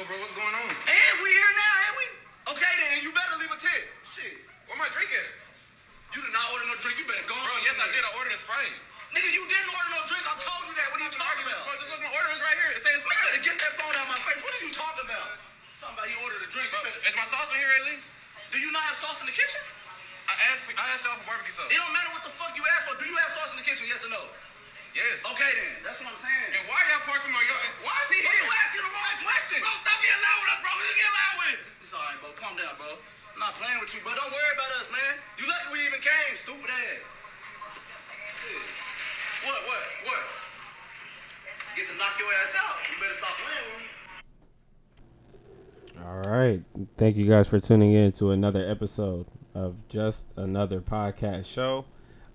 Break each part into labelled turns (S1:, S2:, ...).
S1: go, bro. What's going on?
S2: And we here now, ain't we? Okay then, you better leave a tip. Shit.
S1: Where my drink at?
S2: You did not order no drink. You better go
S1: Bro, yes, I did. I ordered a Sprite.
S2: Nigga, you didn't order no drink. I told you that. What are you talking about?
S1: just look, my order is right here. It says
S2: you better get that phone out of my face. What are you talking about? Talking about you ordered a drink.
S1: Bro,
S2: better-
S1: is my sauce in here at least?
S2: Do you not have sauce in the kitchen?
S1: I asked, I asked y'all for barbecue sauce.
S2: It don't matter what the fuck you asked for. Do you have sauce in the kitchen? Yes or no?
S1: Yes.
S2: Okay then. That's what I'm saying.
S1: And why y'all parking my yard? Why is he here?
S2: you asking the wrong question. Bro, stop being loud with us, bro. You get loud with it. It's all right, bro. Calm down, bro. I'm not playing with you, bro. Don't worry about us, man. You lucky we even came, stupid ass. Shit. What, what, what? Get to knock your ass out. You better stop playing with me.
S3: All right. Thank you guys for tuning in to another episode of Just Another Podcast Show.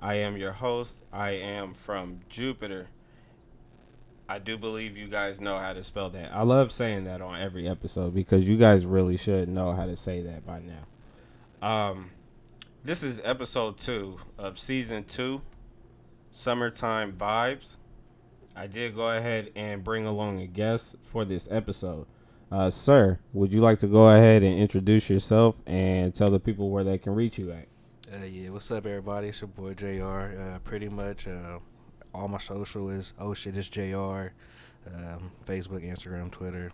S3: I am your host. I am from Jupiter. I do believe you guys know how to spell that. I love saying that on every episode because you guys really should know how to say that by now. Um, this is episode two of season two, Summertime Vibes. I did go ahead and bring along a guest for this episode. Uh, sir, would you like to go ahead and introduce yourself and tell the people where they can reach you at?
S4: Uh, yeah, what's up, everybody? It's your boy Jr. Uh, pretty much uh, all my social is oh shit, it's Jr. Um, Facebook, Instagram, Twitter,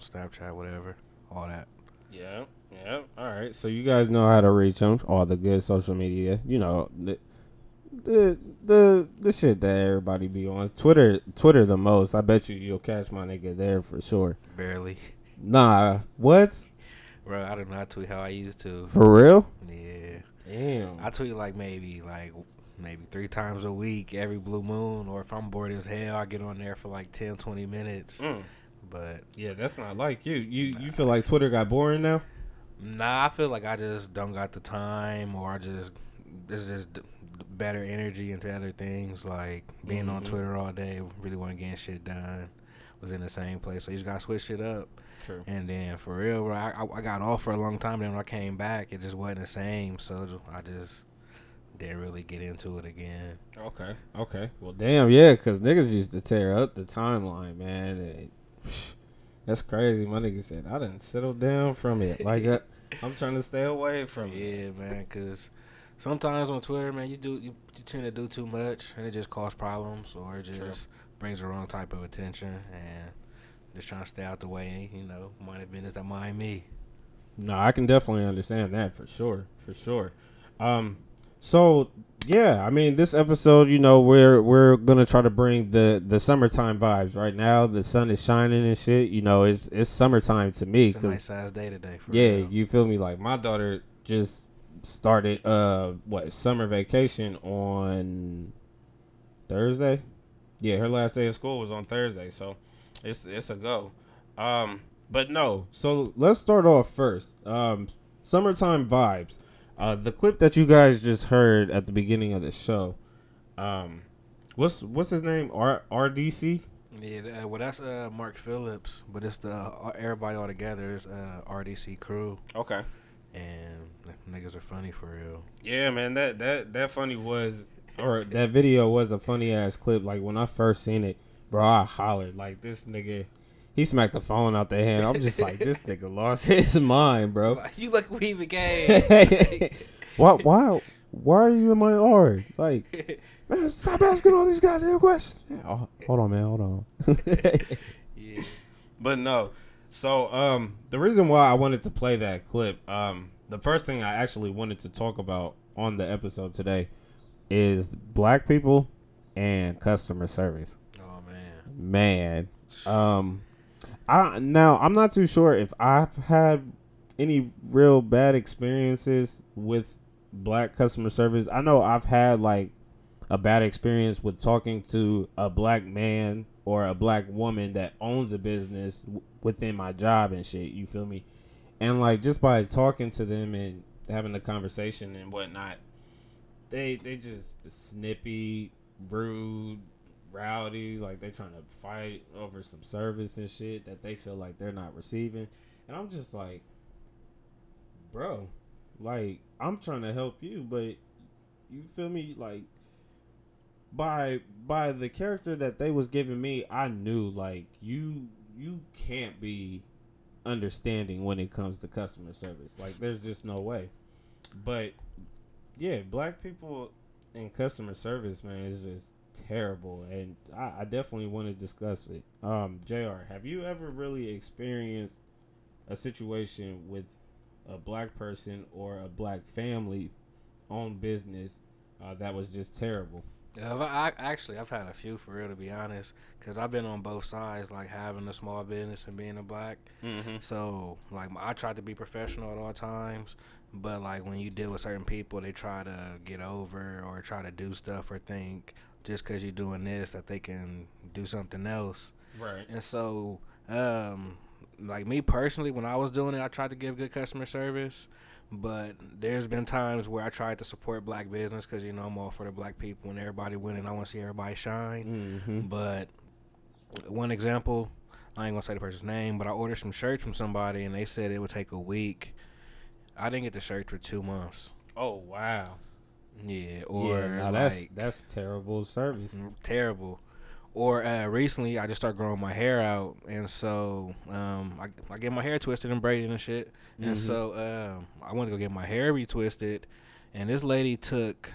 S4: Snapchat, whatever, all that.
S3: Yeah, yeah. All right. So you guys know how to reach them. All the good social media. You know the the the the shit that everybody be on Twitter. Twitter the most. I bet you you'll catch my nigga there for sure.
S4: Barely,
S3: Nah, what?
S4: bro. I do not know, tweet how I used to.
S3: For real?
S4: Yeah,
S3: Damn.
S4: I tweet like maybe like maybe three times a week, every blue moon, or if I'm bored as hell, I get on there for like 10, 20 minutes.
S3: Mm.
S4: But
S3: Yeah, that's not like you. You you feel like Twitter got boring now?
S4: Nah, I feel like I just don't got the time, or I just this just d- better energy into other things, like being on
S3: Mhm.
S4: Twitter all day. Really want to get shit done. Was in the same place, so you just gotta switch it up.
S3: True.
S4: And then for real, bro, I, I I got off for a long time. Then when I came back, it just wasn't the same. So I just didn't really get into it again.
S3: Okay. Okay. Well, damn, yeah, because niggas used to tear up the timeline, man. and- that's crazy. My nigga said I didn't settle down from it. Like uh, I'm trying to stay away from it.
S4: Yeah, man, cause sometimes on Twitter, man, you do you, you tend to do too much, and it just causes problems, or it just
S3: True.
S4: brings the wrong type of attention, and just trying to stay out the way. You know, mind the business that mind me.
S3: No, I can definitely understand that for sure, for sure. Um, so yeah, I mean, this episode, you know, we're we're gonna try to bring the the summertime vibes. Right now, the sun is shining and shit. You know, it's it's summertime to me
S4: It's a nice size day today. For
S3: yeah,
S4: real.
S3: you feel me? Like my daughter just started uh what summer vacation on Thursday. Yeah, her last day of school was on Thursday, so it's it's a go. Um, but no, so let's start off first. Um, summertime vibes. Uh, the clip that you guys just heard at the beginning of the show. Um, what's what's his name? R RDC.
S4: Yeah, uh, well, that's uh, Mark Phillips, but it's the uh, everybody all together is uh, RDC crew,
S3: Okay.
S4: and the niggas are funny for real.
S3: Yeah, man, that that that funny was, or that video was a funny ass clip. Like when I first seen it, bro, I hollered like this nigga. He smacked the phone out their hand. I'm just like, this nigga lost his mind, bro.
S4: You look we even came.
S3: why, why, why are you in my yard? Like, man, stop asking all these goddamn questions. Oh, hold on, man, hold on.
S4: yeah.
S3: But no. So um the reason why I wanted to play that clip, um, the first thing I actually wanted to talk about on the episode today is black people and customer service.
S4: Man.
S3: Um I now I'm not too sure if I've had any real bad experiences with black customer service. I know I've had like a bad experience with talking to a black man or a black woman that owns a business w- within my job and shit. You feel me? And like just by talking to them and having a conversation and whatnot, they they just snippy, rude, rowdy. Like they trying to fight over some service and shit that they feel like they're not receiving. And I'm just like, bro, like I'm trying to help you, but you feel me? Like by by the character that they was giving me, I knew like you you can't be understanding when it comes to customer service. Like there's just no way. But yeah, black people in customer service, man, is just terrible, and I, I definitely want to discuss it. Um, Jr., have you ever really experienced a situation with a black person or a black family owned business uh, that was just terrible?
S4: Yeah, I've, actually I've had a few for real to be honest, cause I've been on both sides, like having a small business and being a black.
S3: Mm-hmm.
S4: So like I try to be professional at all times, but like when you deal with certain people, they try to get over or try to do stuff or think just cause you're doing this that they can do something else.
S3: Right.
S4: And so, um, like me personally, when I was doing it, I tried to give good customer service. But there's been times where I tried to support black business because you know I'm all for the black people and everybody winning. I want to see everybody shine.
S3: Mm-hmm.
S4: But one example, I ain't gonna say the person's name, but I ordered some shirts from somebody and they said it would take a week. I didn't get the shirt for two months.
S3: Oh wow.
S4: Yeah, or
S3: yeah, that's
S4: like,
S3: that's terrible service.
S4: Mm, terrible. Or uh, recently, I just started growing my hair out, and so um, I, I get my hair twisted and braided and shit. And
S3: Mhm.
S4: so um, I went to go get my hair retwisted, and this lady took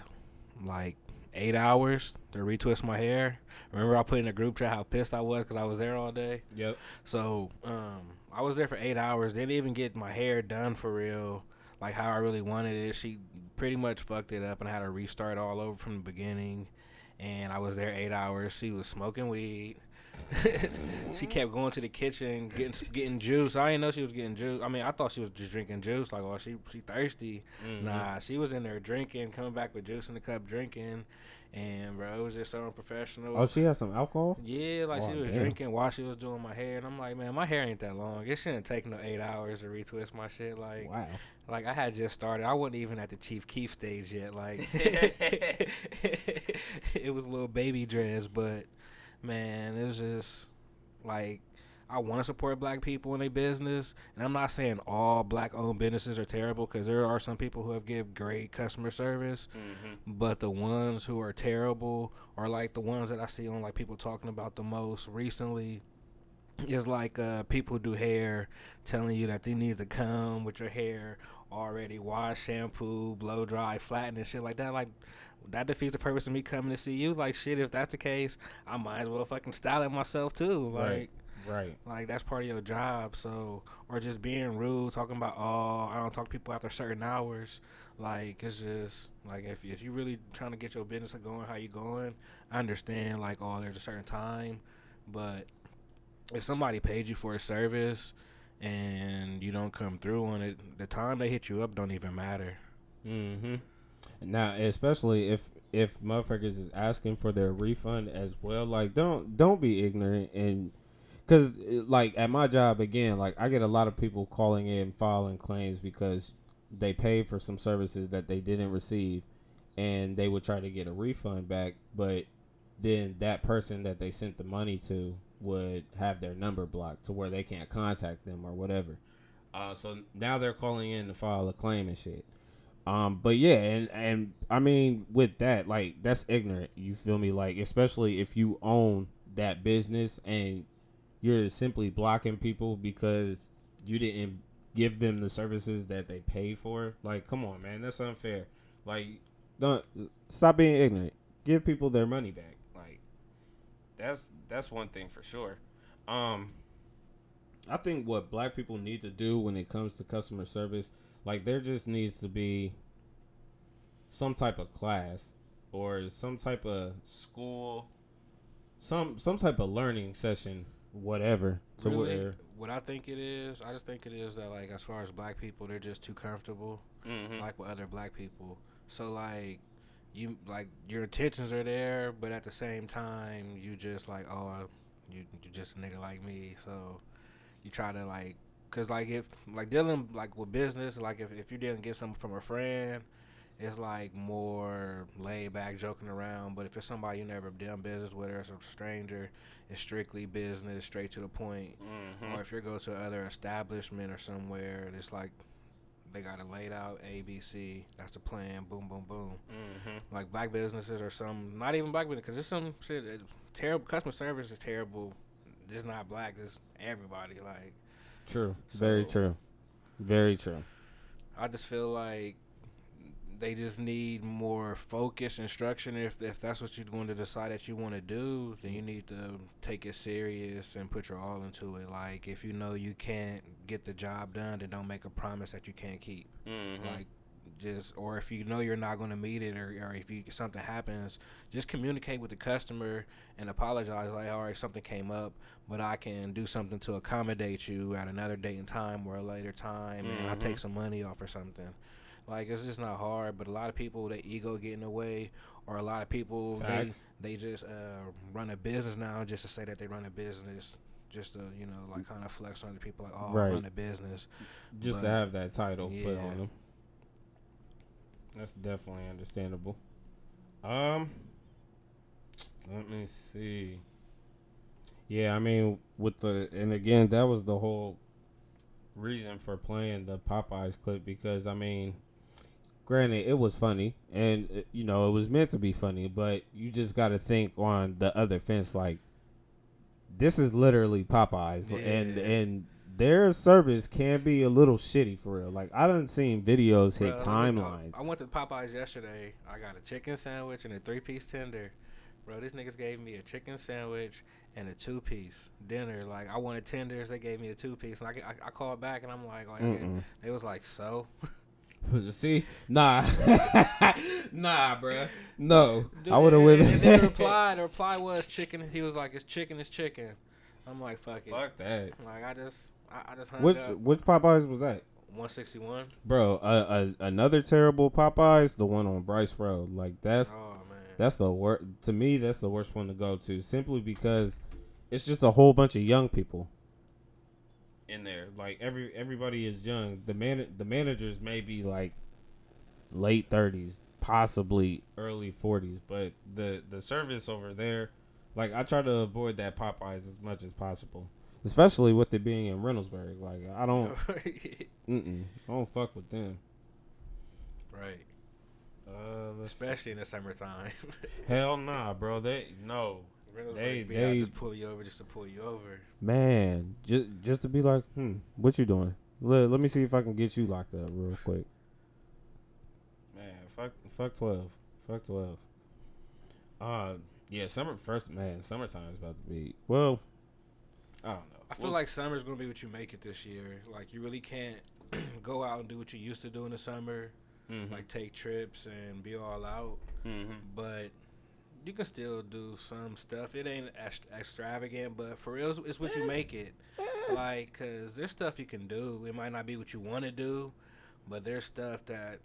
S4: like eight hours to retwist my hair. Remember, I put in a group chat how pissed I was because I was there all day.
S3: Yep.
S4: So um, I was there for eight hours. Didn't even get my hair done for real, like how I really wanted it. She pretty much fucked it up, and I had to restart all over from the beginning. And I was there eight hours. She was smoking weed. she kept going to the kitchen getting getting juice. I didn't know she was getting juice. I mean, I thought she was just drinking juice. Like, oh, she she thirsty.
S3: Mhm.
S4: Nah, she was in there drinking, coming back with juice in the cup, drinking. And bro, it was just so unprofessional.
S3: Oh, she had some alcohol.
S4: Yeah, like she
S3: Oh,
S4: was
S3: damn.
S4: drinking while she was doing my hair, and I'm like, man, my hair ain't that long. It shouldn't take no eight hours to retwist my shit. Like,
S3: Wow.
S4: like I had just started. I wasn't even at the Chief Keef stage yet. Like, it was a little baby dress, but man, it was just like I want to support black people in their business, and I'm not saying all black-owned businesses are terrible because there are some people who have give great customer service, but the ones who are terrible are like the ones that I see on like people talking about the most recently is like uh people do hair telling you that they need to come with your hair already washed, shampoo, blow dry, flattened and shit like that. Like that defeats the purpose of me coming to see you. Like shit, if that's the case, I might as well fucking style it myself too. Like
S3: Right. Right.
S4: like that's part of your job. So or just being rude, talking about oh I don't talk to people after certain hours. Like it's just like if if you really trying to get your business going, how you going? I understand like oh there's a certain time, but if somebody paid you for a service and you don't come through on it, the time they hit you up don't even matter.
S3: Mm-hmm. Now, especially if if motherfuckers is asking for their refund as well, like don't don't be ignorant and because like at my job again, like I get a lot of people calling in filing claims because they paid for some services that they didn't receive, and they would try to get a refund back, but then that person that they sent the money to would have their number blocked to where they can't contact them or whatever. Uh, so now they're calling in to file a claim and shit. Um, but yeah, and and I mean with that, like that's ignorant. You feel me? Like especially if you own that business and you're simply blocking people because you didn't give them the services that they pay for. Like, come on, man, that's unfair. Like, don't stop being ignorant. Give people their money back. Like, that's that's one thing for sure. Um, I think what black people need to do when it comes to customer service, like there just needs to be some type of class or some type of school, some some type of learning session, whatever. To
S4: really,
S3: where
S4: what I think it is, I just think it is that like as far as black people, they're just too comfortable.
S3: Mm-hmm.
S4: like with other black people. So like you like your intentions are there, but at the same time you just like oh you you just a nigga like me. So you try to like cause like if like dealing like with business like if if you're dealing get something from a friend. It's like more laid back, joking around. But if it's somebody you never done business with, or it's a stranger, it's strictly business, straight to the point.
S3: Mm-hmm.
S4: Or if you go to other establishment or somewhere, it's like they got it laid out A B C. That's the plan. Boom, boom, boom.
S3: Mm-hmm.
S4: Like black businesses or some, not even black business, because there's some shit. It, terrible customer service is terrible. It's not black. It's everybody. Like
S3: True. Very true. Very true.
S4: I just feel like they just need more focus and structure. If if that's what you're going to decide that you want to do, then you need to take it serious and put your all into it. Like if you know you can't get the job done, then don't make a promise that you can't keep. Mm-hmm. Like just or if you know you're not going to meet it or, or if you something happens just communicate with the customer and apologize like all right something came up but i can do something to accommodate you at another date and time or a later time and i'll take mm-hmm. some money off or something like it's just not hard but a lot of people their ego get in the way or a lot of people they
S3: Facts.
S4: they just uh, run a business now just to say that they run a business just to you know like kind of flex on the people like oh
S3: Right.
S4: I run a business
S3: Just to have that title put on them. That's definitely understandable. Um, let me see. Yeah, I mean, with the and again, that was the whole reason for playing the Popeyes clip because I mean, granted, it was funny and uh, you know it was meant to be funny, but you just got to think on the other fence, like this is literally Popeyes, and
S4: Yeah.
S3: and their service can be a little shitty for real. Like I done seen videos hit
S4: me-
S3: timelines.
S4: I, I went to Popeyes yesterday. I got a chicken sandwich and a three piece tender. Bro, these niggas gave me a chicken sandwich and a two piece dinner. Like I wanted tenders, they gave me a two piece. And I, I, I called back and I'm like, oh, yeah. They was like, so.
S3: See, nah, nah, bruh. No,
S4: Dude,
S3: I would have
S4: and-
S3: went.
S4: And then the reply, the reply was chicken. He was like, it's chicken, it's chicken. I'm like, fuck it.
S3: Fuck that.
S4: Like I just, I, I just hung
S3: Which
S4: up.
S3: which Popeyes was that,
S4: 161.
S3: bro? Uh, uh, another terrible Popeyes, the one on Brice Road. Like that's
S4: Oh man.
S3: that's the worst. To me, that's the worst one to go to, simply because it's just a whole bunch of young people in there. Like every everybody is young. The man the managers may be like late thirties, possibly early forties, but the the service over there, like I try to avoid that Popeyes as much as possible, especially with it being in Reynoldsburg. Like I don't, mm-mm, I don't fuck with them.
S4: right.
S3: Uh, let's see.
S4: Especially in the summertime.
S3: hell nah, bro. They no. They-
S4: They, be
S3: they-
S4: just pull you over just to pull you over.
S3: Man, just just to be like, hmm, what you doing? Let, let me see if I can get you locked up real quick. Man, fuck, fuck twelve, fuck twelve. Uh, yeah, summer first, man, summertime's about to be well. I don't know.
S4: I feel
S3: Well,
S4: like summer's gonna be what you make it this year. Like you really can't go out and do what you used to do in the summer,
S3: mhm,
S4: like take trips and be all out.
S3: mhm.
S4: But you can still do some stuff. It ain't extravagant, but for real, it's- it's what you make it. Like, cause there's stuff you can do. It might not be what you want to do, but there's stuff that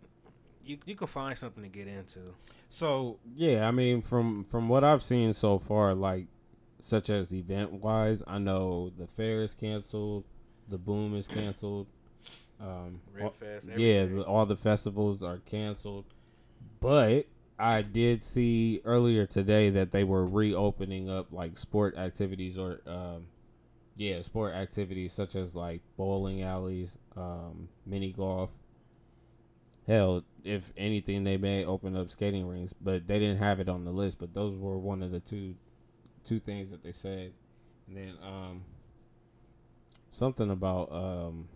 S4: you you can find something to get into.
S3: So yeah, I mean, from from what I've seen so far, like such as event wise, I know the fair is canceled, the boom is canceled. Um,
S4: Rib
S3: all-
S4: Fest,
S3: yeah, the, all the festivals are canceled, but I did see earlier today that they were reopening up like sport activities or um, yeah, sport activities such as like bowling alleys, um, mini golf. Hell, if anything, they may open up skating rinks, but they didn't have it on the list. But those were one of the two, two things that they said, and then um, something about um,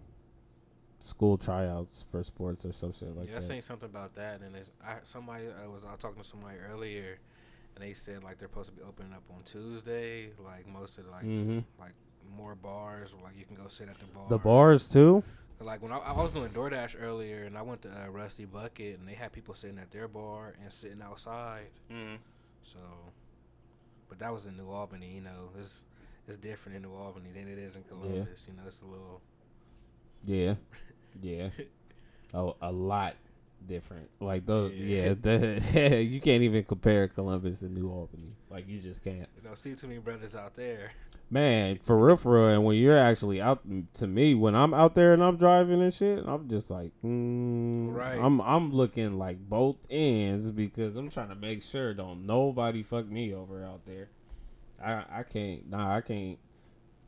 S3: school tryouts for sports or some shit like
S4: yeah, I
S3: that.
S4: seen something about that, and it's I, somebody I was I was talking to somebody earlier, and they said like they're supposed to be opening up on Tuesday. Like most of the, like
S3: hmm
S4: like more bars, like you can go sit at the bar.
S3: The bars too.
S4: Like when I, I was doing DoorDash earlier, and I went to uh, Rusty Bucket, and they had people sitting at their bar and sitting outside.
S3: Mm-hmm.
S4: So, but that was in New Albany. You know, it's it's different in New Albany than it is in Columbus. You know, it's a little.
S3: Yeah, yeah. Oh, a lot different. Like those.
S4: Yeah.
S3: Yeah, the, you can't even compare Columbus to New Albany. Like you just can't.
S4: You know, see too many brothers out there.
S3: Man, for real, for real. And when you're actually out, to me, when I'm out there and I'm driving and shit, I'm just like, mm,
S4: Right.
S3: I'm I'm looking like both ends because I'm trying to make sure don't nobody fuck me over out there. I I can't. Nah, I can't.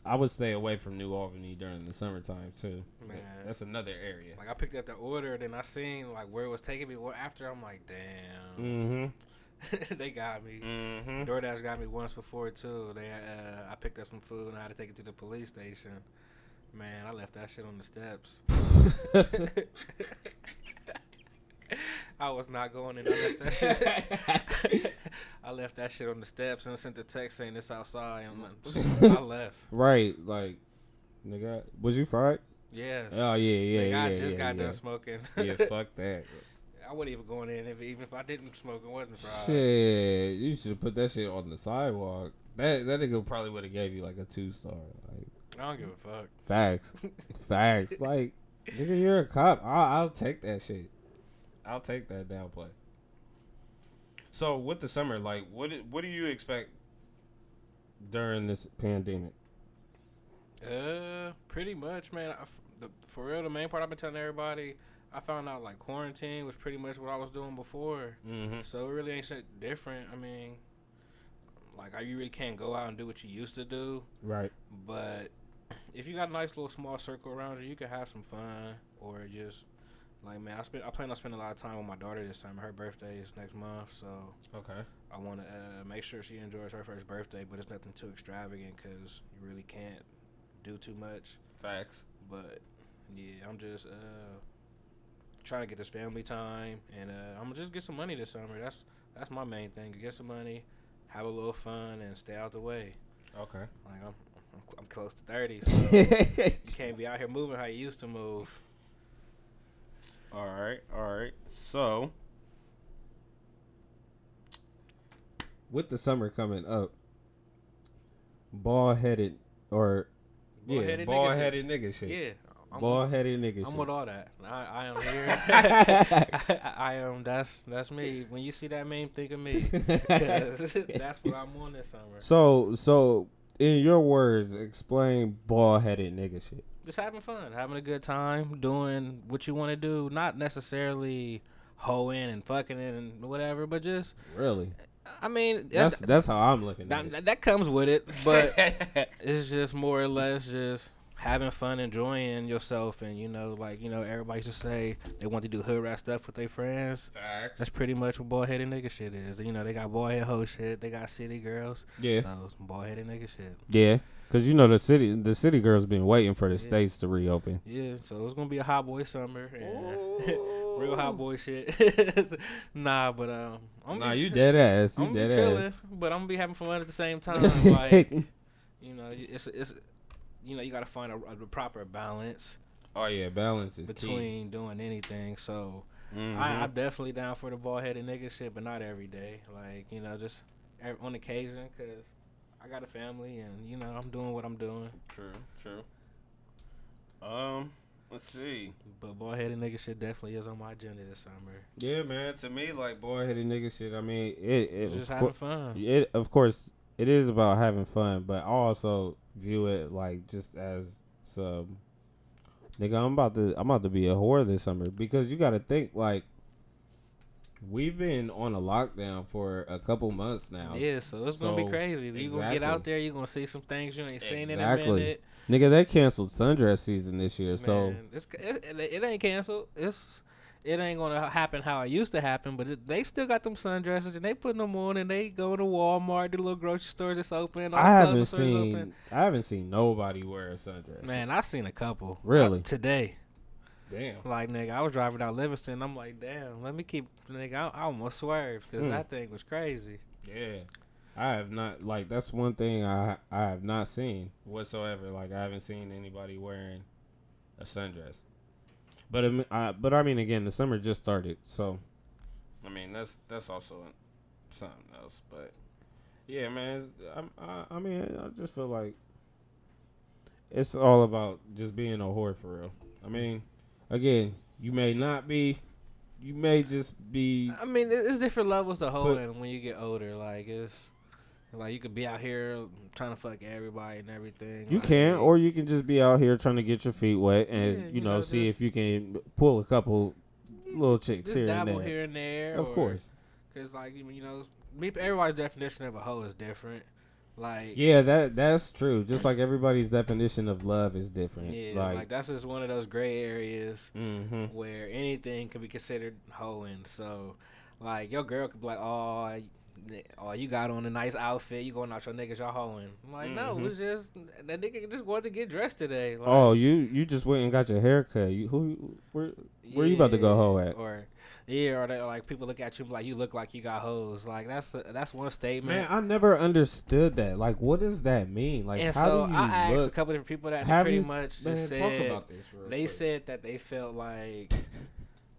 S3: I would stay away from New Albany during the summertime too.
S4: Man.
S3: that's another area.
S4: Like I picked up the order, then I seen like where it was taking me. Well, after I'm like, damn,
S3: Mm-hmm.
S4: they got me.
S3: Mm-hmm.
S4: DoorDash got me once before too. They uh, I picked up some food and I had to take it to the police station. Man, I left that shit on the steps. I was not going in. I left that shit. I left that shit on the steps and I sent the text saying it's outside. And I'm like, I left.
S3: right, like, nigga, was you fried?
S4: Yes.
S3: Oh yeah, yeah,
S4: Nigga,
S3: yeah,
S4: I just
S3: yeah,
S4: got
S3: yeah.
S4: done smoking.
S3: yeah, fuck that.
S4: I wasn't even going in if even if I didn't smoke, it wasn't fried.
S3: Shit, you should have put that shit on the sidewalk. That that nigga probably would have gave you like a two star. Like
S4: I don't give a fuck.
S3: facts, facts. Like nigga, you're a cop. I'll, I'll take that shit. I'll take that downplay. So with the summer, like, what do- what do you expect during this pandemic?
S4: Uh, pretty much, man. I f the, for real, the main part I've been telling everybody, I found out like quarantine was pretty much what I was doing before.
S3: Mm-hmm.
S4: So it really ain't shit different. I mean, like, I, you really can't go out and do what you used to do.
S3: Right.
S4: But if you got a nice little small circle around you, you can have some fun or just like, man, I spend I plan on spending a lot of time with my daughter this summer. Her birthday is next month, so
S3: Okay.
S4: I want to uh, make sure she enjoys her first birthday, but it's nothing too extravagant because you really can't do too much.
S3: Facts.
S4: But yeah, I'm just uh, trying to get this family time, and uh, I'm gonna just get some money this summer. That's that's my main thing. Get some money, have a little fun, and stay out the way.
S3: Okay.
S4: Like I'm, I'm, I'm close to thirty, so you can't be out here moving how you used to move.
S3: All right, all right. So, with the summer coming up, ball headed or yeah,
S4: Bald-headed nigga
S3: ball headed nigga shit.
S4: Yeah, I'm,
S3: Ball headed nigga
S4: I'm
S3: shit.
S4: with all that. I, I am here. I, I am. That's that's me. When you see that meme, think of me. that's what I'm on this summer.
S3: so, so in your words, explain ball headed nigga shit.
S4: Just having fun, having a good time, doing what you want to do. Not necessarily hoeing and fucking it and whatever, but just,
S3: Really?
S4: I mean,
S3: That's
S4: that,
S3: that's how I'm looking at
S4: that,
S3: it.
S4: that comes with it, but it's just more or less just having fun, enjoying yourself, and you know, like you know, everybody used to say they want to do hood rat stuff with their friends.
S3: Facts.
S4: That's pretty much what boy headed nigga shit is. You know, they got boy head hoe shit, they got city girls,
S3: Yeah,
S4: so boy headed nigga shit.
S3: yeah. Cause you know the city, the city girls been waiting for the
S4: Yeah.
S3: states to reopen.
S4: Yeah, so it's gonna be a hot boy summer. And real hot boy shit. nah, but um, I'm
S3: Nah,
S4: be
S3: you
S4: chill-
S3: dead ass. You
S4: I'm
S3: dead
S4: be
S3: ass.
S4: chilling, but I'm gonna be having fun at the same time. like you know, it's it's you know you gotta find a, a proper balance
S3: oh yeah, balance is key.
S4: between doing anything. So
S3: Mhm.
S4: I, I'm definitely down for the ball headed nigga shit, but not every day. Like you know, just ev- on occasion, cause I got a family and you know I'm doing what I'm doing.
S3: True, true. Um, let's see.
S4: But ball headed nigga shit definitely is on my agenda this summer.
S3: Yeah, man. To me, like boy headed nigga shit. I mean, it. it
S4: Just
S3: of,
S4: having
S3: cour-
S4: fun.
S3: it of course it is about having fun, but I also view it like just as some. Nigga, I'm about to I'm about to be a whore this summer because you got to think like. We've been on a lockdown for a couple months now.
S4: Yeah, so it's gonna be crazy. You gonna get out there, you gonna see some things you ain't seen in a
S3: Exactly.
S4: minute.
S3: Nigga, they canceled sundress season this year, so
S4: it's, it, it, ain't canceled. It's it ain't gonna happen how it used to happen, but it, they still got them sundresses and they putting them on and they go to Walmart, the little grocery stores that's open. all
S3: I haven't seen
S4: open.
S3: I haven't seen nobody wear a sundress.
S4: Man, I seen a couple.
S3: Really?
S4: Uh, today.
S3: Damn.
S4: Like nigga, I was driving down Livingston. I'm like, damn, let me keep nigga. I, I almost swerved because
S3: Mm.
S4: that thing was crazy.
S3: Yeah, I have not like that's one thing I I have not seen whatsoever. Like I haven't seen anybody wearing a sundress. But I mean, I, but I mean again, the summer just started, so I mean that's that's also something else. But yeah, man, it's, I'm, I I mean I just feel like it's all about just being a whore for real. I mean, again, you may not be, you may just be.
S4: I mean, it- it's different levels to hold
S3: But-
S4: when you get older. Like it's like you could be out here trying to fuck everybody and everything.
S3: You
S4: like,
S3: can, or you can just be out here trying to get your feet wet and
S4: Yeah,
S3: you
S4: you
S3: know
S4: know,
S3: see if you can pull a couple little chicks here and there.
S4: here and there.
S3: Of course,
S4: because like you know, me everybody's definition of a hoe is different. Like
S3: yeah, that that's true. Just like everybody's definition of love is different.
S4: yeah,
S3: like,
S4: like, that's just one of those gray areas
S3: hmm
S4: where anything can be considered hoeing. So, like your girl could be like, "Oh, Oh, you got on a nice outfit. You going out your niggas, y'all hoeing. I'm like, no,
S3: Mhm.
S4: it's just that nigga just wanted to get dressed today. Like,
S3: Oh, you you just went and got your hair cut. You who where where you about to go
S4: yeah,
S3: hoe at?
S4: Or yeah, or they, like people look at you like you look like you got hoes. Like that's that's one statement.
S3: Man, I never understood that. Like, what does that mean? Like,
S4: and
S3: how
S4: so
S3: do you
S4: I asked a couple different people that pretty
S3: you-
S4: much
S3: Man,
S4: just
S3: talk
S4: said
S3: about this.
S4: They
S3: quick.
S4: said that they felt like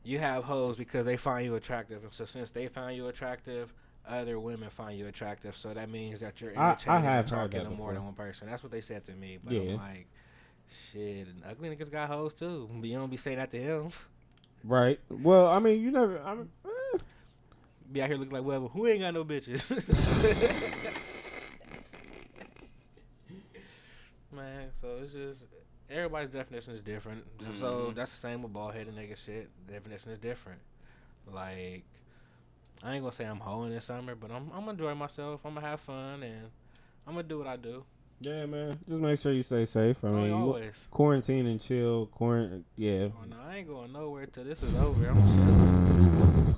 S4: you have hoes because they find you attractive, and so since they find you attractive, other women find you attractive. So that means that you're
S3: I- I have
S4: and talking to more
S3: before.
S4: than one person. That's what they said to me. But
S3: Yeah.
S4: I'm like, shit, and ugly niggas got hoes too. But you don't be saying that to him.
S3: right. Well, I mean, you never. I mean, eh.
S4: Be out here looking like whoever who ain't got no bitches. Man, so it's just everybody's definition is different. So- So
S3: Mm-hmm.
S1: Mhm.
S4: that's the same with bald headed nigga shit. definition is different. Like I ain't gonna say I'm hoeing this summer, but I'm I'm gonna enjoy myself. I'm gonna have fun and I'm gonna do what I do.
S3: Yeah, man. Just make sure you stay safe. I
S4: I
S3: mean,
S4: always.
S3: quarantine and chill. Quarant. Yeah.
S4: Oh no, I ain't going nowhere till this is over. I'm gonna.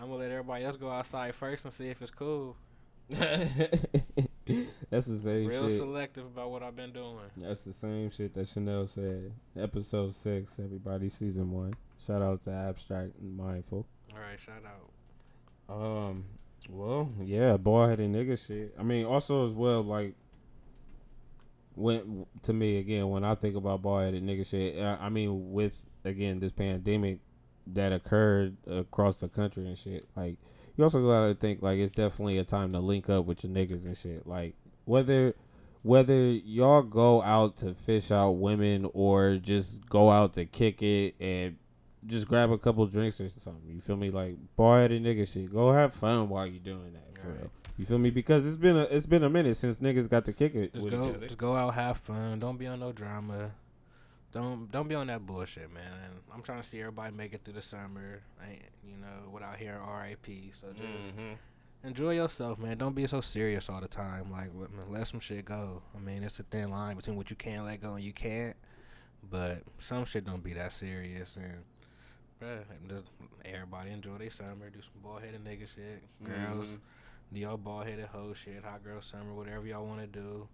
S4: I'm gonna let everybody else go outside first and see if it's cool.
S3: That's the same
S4: Real
S3: shit.
S4: selective about what I've been doing.
S3: That's the same shit that Chanel said. Episode six, everybody, season one. Shout out to Abstract and Mindful.
S4: All right, shout out.
S3: Um, well, yeah, bald headed nigga shit. I mean, also as well, like, when to me again, when I think about bald headed nigga shit, uh, I mean, with again this pandemic that occurred across the country and shit, like, you also gotta think like it's definitely a time to link up with your niggas and shit. Like, whether whether y'all go out to fish out women or just go out to kick it and just grab a couple drinks or something. You feel me? Like bald headed nigga shit. Go have fun while you're doing that. For
S4: Right.
S3: real. You feel me? Because it's been a it's been a minute since niggas got to kick it
S4: Just
S3: with
S4: go,
S3: each other.
S4: just go out, have fun. Don't be on no drama. Don't don't be on that bullshit, man. And I'm trying to see everybody make it through the summer. Ain't you know without hearing R.I.P. So just
S3: Mhm.
S4: enjoy yourself, man. Don't be so serious all the time. Like let, let some shit go. I mean, it's a thin line between what you can let go and you can't. But some shit don't be that serious and. Bruh, just everybody enjoy their summer. Do some bald headed nigga shit. Girls,
S3: Mhm.
S4: do y'all bald headed hoe shit, hot girl summer, whatever y'all want to do.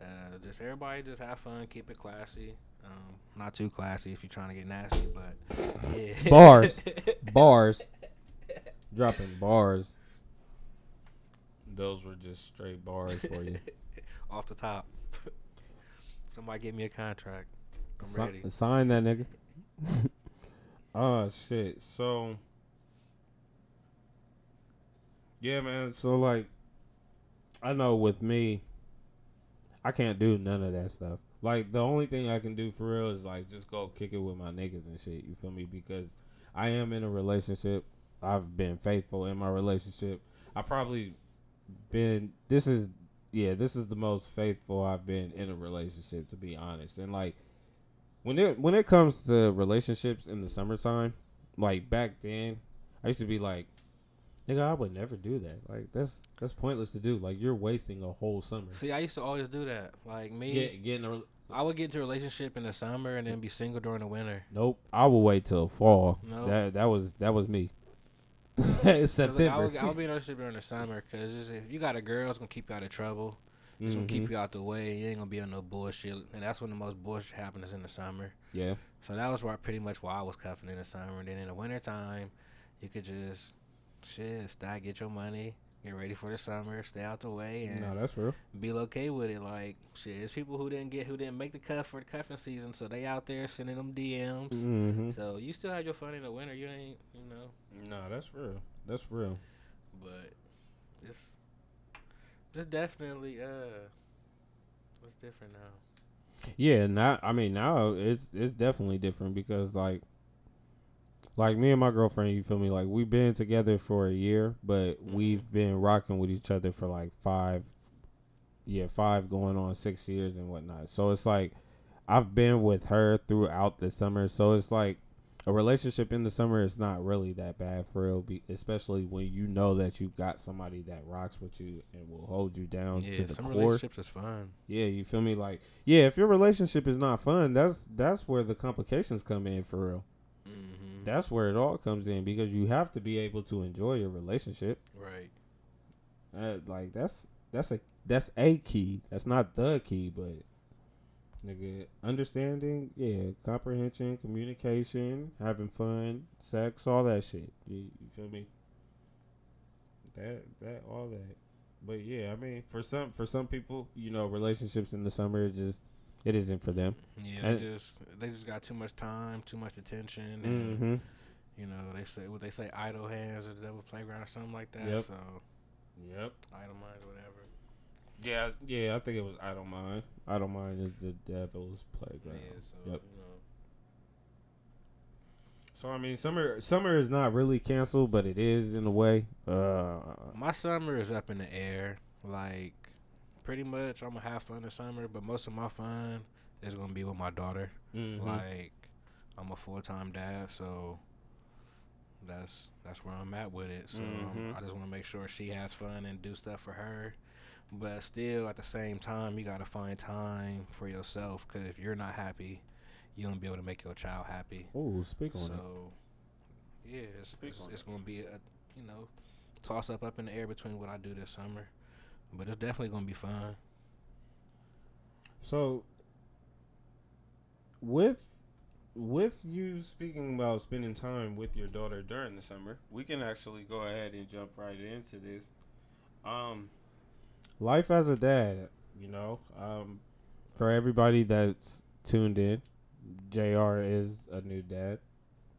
S4: Uh, just everybody just have fun, keep it classy. Um, not too classy if you're trying to get nasty, but yeah.
S3: Bars. Bars. Dropping bars. Those were just straight bars for you.
S4: Off the top. Somebody give me a contract. I'm
S3: Si-
S4: ready.
S3: Sign that nigga. Oh shit. So Yeah, man. So like I know with me I can't do none of that stuff. Like the only thing I can do for real is like just go kick it with my niggas and shit. You feel me? Because I am in a relationship. I've been faithful in my relationship. I probably been this is yeah, this is the most faithful I've been in a relationship to be honest. And like when it when it comes to relationships in the summertime, like back then, I used to be like, nigga, I would never do that. Like that's that's pointless to do. Like you're wasting a whole summer.
S4: See, I used to always do that. Like me,
S3: Get getting a
S4: I would get into a relationship in the summer and then be single during the winter.
S3: nope. I would wait till fall.
S4: No.
S3: That that was that was me. It's
S4: 'Cause, like, I
S3: September.
S4: would, I would be in a relationship during the summer because if you got a girl, it's gonna keep you out of trouble. It's gonna keep you out the way. You ain't gonna be on no bullshit, and that's when the most bullshit happens is in the summer.
S3: Yeah.
S4: So that was where pretty much why I was cuffing in the summer. And then in the wintertime, you could just shit, start get your money, get ready for the summer, stay out the way, and
S3: No, that's real.
S4: be okay with it. Like shit, there's people who didn't get who didn't make the cuff for the cuffing season, so they out there sending them DMs.
S3: Mm-hmm.
S4: So you still have your fun in the winter. You ain't, you know,
S3: No, that's real. That's real.
S4: but it's it's definitely uh, it's different now.
S3: Yeah, now I mean now it's it's definitely different because like like me and my girlfriend, you feel me? Like we've been together for a year, but
S4: Mhm.
S3: we've been rocking with each other for like five yeah, five going on six years and whatnot. So it's like I've been with her throughout the summer. So it's like a relationship in the summer is not really that bad for real, be, especially when you know that you got somebody that rocks with you and will hold you down to
S4: Yeah,
S3: the
S4: some
S3: core.
S4: relationships is fun.
S3: Yeah, you feel me? Like, yeah, if your relationship is not fun, that's that's where the complications come in for real.
S4: hmm
S3: That's where it all comes in because you have to be able to enjoy your relationship.
S4: Right.
S3: Uh, like that's that's a that's a key. That's not the key, but nigga, understanding, yeah, comprehension, communication, having fun, sex, all that shit. You, you feel me? That that all that. But yeah, I mean, for some for some people, you know, relationships in the summer just it isn't for them.
S4: Yeah,
S3: And-
S4: they just they just got too much time, too much attention, and
S3: Mm-hmm.
S4: you know they say what they say idle hands or the devil playground or something like that.
S3: Yep.
S4: So
S3: Yep.
S4: idle minds, whatever.
S3: Yeah, yeah. I think it was. I don't mind. I don't mind is the devil's
S4: Yeah.
S3: playground.
S4: So
S3: Yep.
S4: you know.
S3: So I mean, summer summer is not really canceled, but it is in a way. Uh,
S4: My summer is up in the air. Like, pretty much, I'm gonna have fun this summer, but most of my fun is gonna be with my daughter.
S3: mhm.
S4: Like, I'm a full time dad, so that's that's where I'm at with it. So
S3: Mhm.
S4: I just want to make sure she has fun and do stuff for her. But still, at the same time, you gotta find time for yourself. Cause if you're not happy, you won't be able to make your child happy.
S3: oh, speak on it.
S4: So, yeah, it's,
S3: Speak
S4: it's,
S3: on
S4: it's
S3: it.
S4: going to be a you know toss up up in the air between what I do this summer, but it's definitely going to be fun.
S3: So, with with you speaking about spending time with your daughter during the summer, we can actually go ahead and jump right into this. Um, life as a dad, you know, um, for everybody that's tuned in, Jr. is a new dad.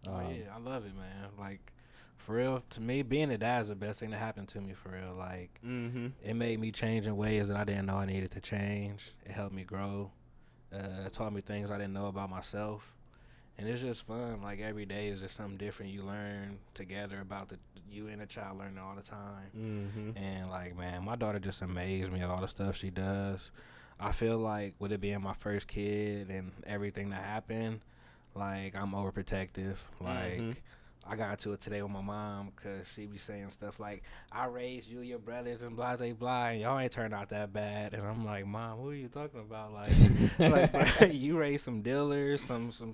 S4: oh
S3: Um,
S4: yeah, I love it, man. Like for real, to me, being a dad is the best thing that happened to me. For real, like
S3: Mm-hmm.
S4: it made me change in ways that I didn't know I needed to change. It helped me grow. Uh, it taught me things I didn't know about myself. And it's just fun. Like every day is just something different you learn together about the you and a child learning all the time.
S3: Mm-hmm.
S4: And like, man, my daughter just amazed me at all the stuff she does. I feel like with it being my first kid and everything that happened, like I'm overprotective. Like
S3: Mhm.
S4: I got into it today with my mom because she be saying stuff like, "I raised you, your brothers, and blah blah blah, and y'all ain't turned out that bad." And I'm like, "Mom, who are you talking about? Like, like you raised some dealers, some some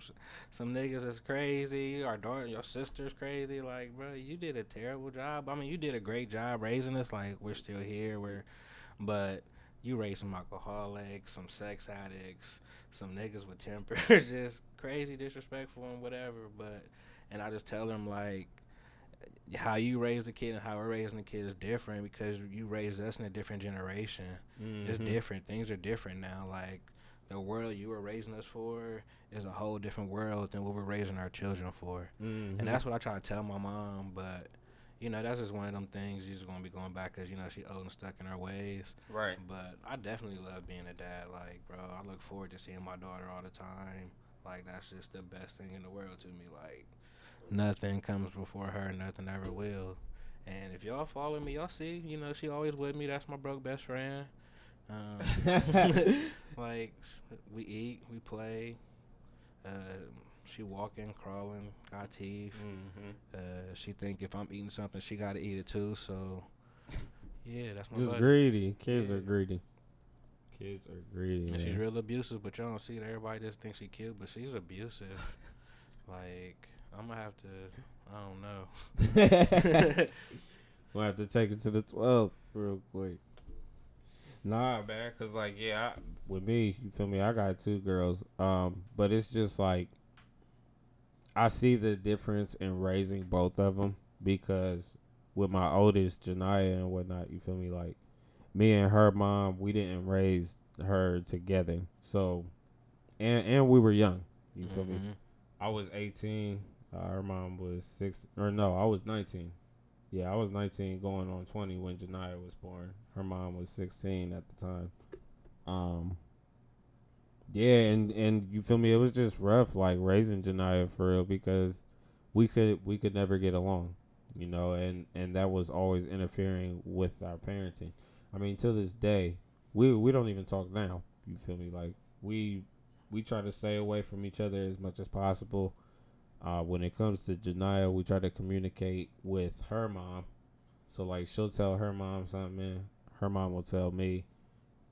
S4: some niggas that's crazy. Our daughter, your sister's crazy. Like, bro, you did a terrible job. I mean, you did a great job raising us. Like, we're still here. We're, but you raised some alcoholics, some sex addicts, some niggas with tempers, just crazy, disrespectful, and whatever. But, and I just tell them like. How you raise the kid and how we're raising the kid is different because you raised us in a different generation
S3: Mm-hmm.
S4: it's different. Things are different now. Like the world you were raising us for is a whole different world than what we're raising our children for.
S3: Mm-hmm.
S4: And that's what I try to tell my mom. But you know, that's just one of them things you're just gonna be going back because you know she old and stuck in her ways.
S3: right.
S4: But I definitely love being a dad. Like, bro, I look forward to seeing my daughter all the time. Like, that's just the best thing in the world to me. Like, nothing comes before her. Nothing ever will. And if y'all follow me, y'all see, you know, she always with me. That's my broke best friend. Um, like, we eat, we play. Uh, she walking, crawling, got teeth.
S3: Mm-hmm.
S4: Uh, she think if I'm eating something, she gotta eat it too. So, yeah, that's my
S3: Just
S4: buddy.
S3: greedy. Kids are greedy. Kids are greedy.
S4: And she's real abusive, but y'all don't see it. Everybody just thinks she cute, but she's abusive. like, I'm gonna have to, I don't know.
S3: we'll have to take it to the 12 real quick. Nah, man, cause like yeah, I, with me, you feel me? I got two girls, um, but it's just like I see the difference in raising both of them because with my oldest Janaya and whatnot, you feel me? Like me and her mom, we didn't raise her together, so and and we were young. You feel me?
S4: Mhm.
S3: I was 18. Uh, her mom was six, or no, I was 19. Yeah, I was 19, going on 20 when Janaya was born. Her mom was 16 at the time. Um, yeah, and and you feel me? It was just rough, like raising Janaya for real, because we could we could never get along, you know, and and that was always interfering with our parenting. I mean, to this day, we we don't even talk now. You feel me? Like we we try to stay away from each other as much as possible. Uh, when it comes to Janaya, we try to communicate with her mom. So like she'll tell her mom something, her mom will tell me.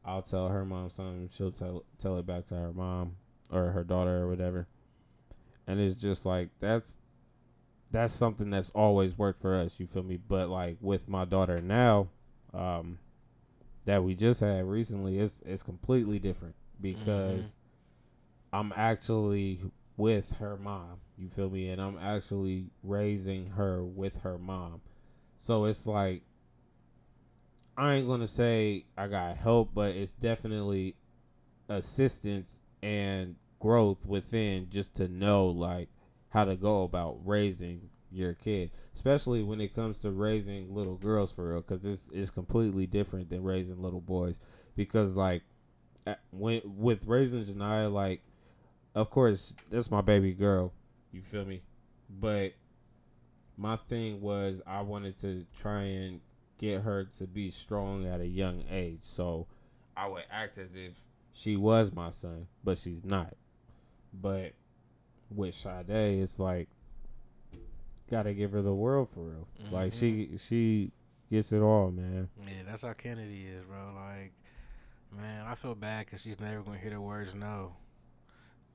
S3: I'll tell her mom something, she'll tell tell it back to her mom or her daughter or whatever. And it's just like that's that's something that's always worked for us. You feel me? But like with my daughter now, um, that we just had recently, it's it's completely different because
S4: Mhm.
S3: I'm actually with her mom. You feel me? And I'm actually raising her with her mom. So it's like I ain't gonna say I got help, but it's definitely assistance and growth within just to know like how to go about raising your kid, especially when it comes to raising little girls for real, because it's it's completely different than raising little boys. Because like when with raising Janaya, like of course that's my baby girl, you feel me, but my thing was I wanted to try and get her to be strong at a young age, so I would act as if she was my son, but she's not. But with Sade, it's like gotta give her the world for real. Like she mm-hmm. she gets it all, man.
S4: Yeah, that's how Kennedy is, bro. Like, man, I feel bad because she's never gonna hear the words no.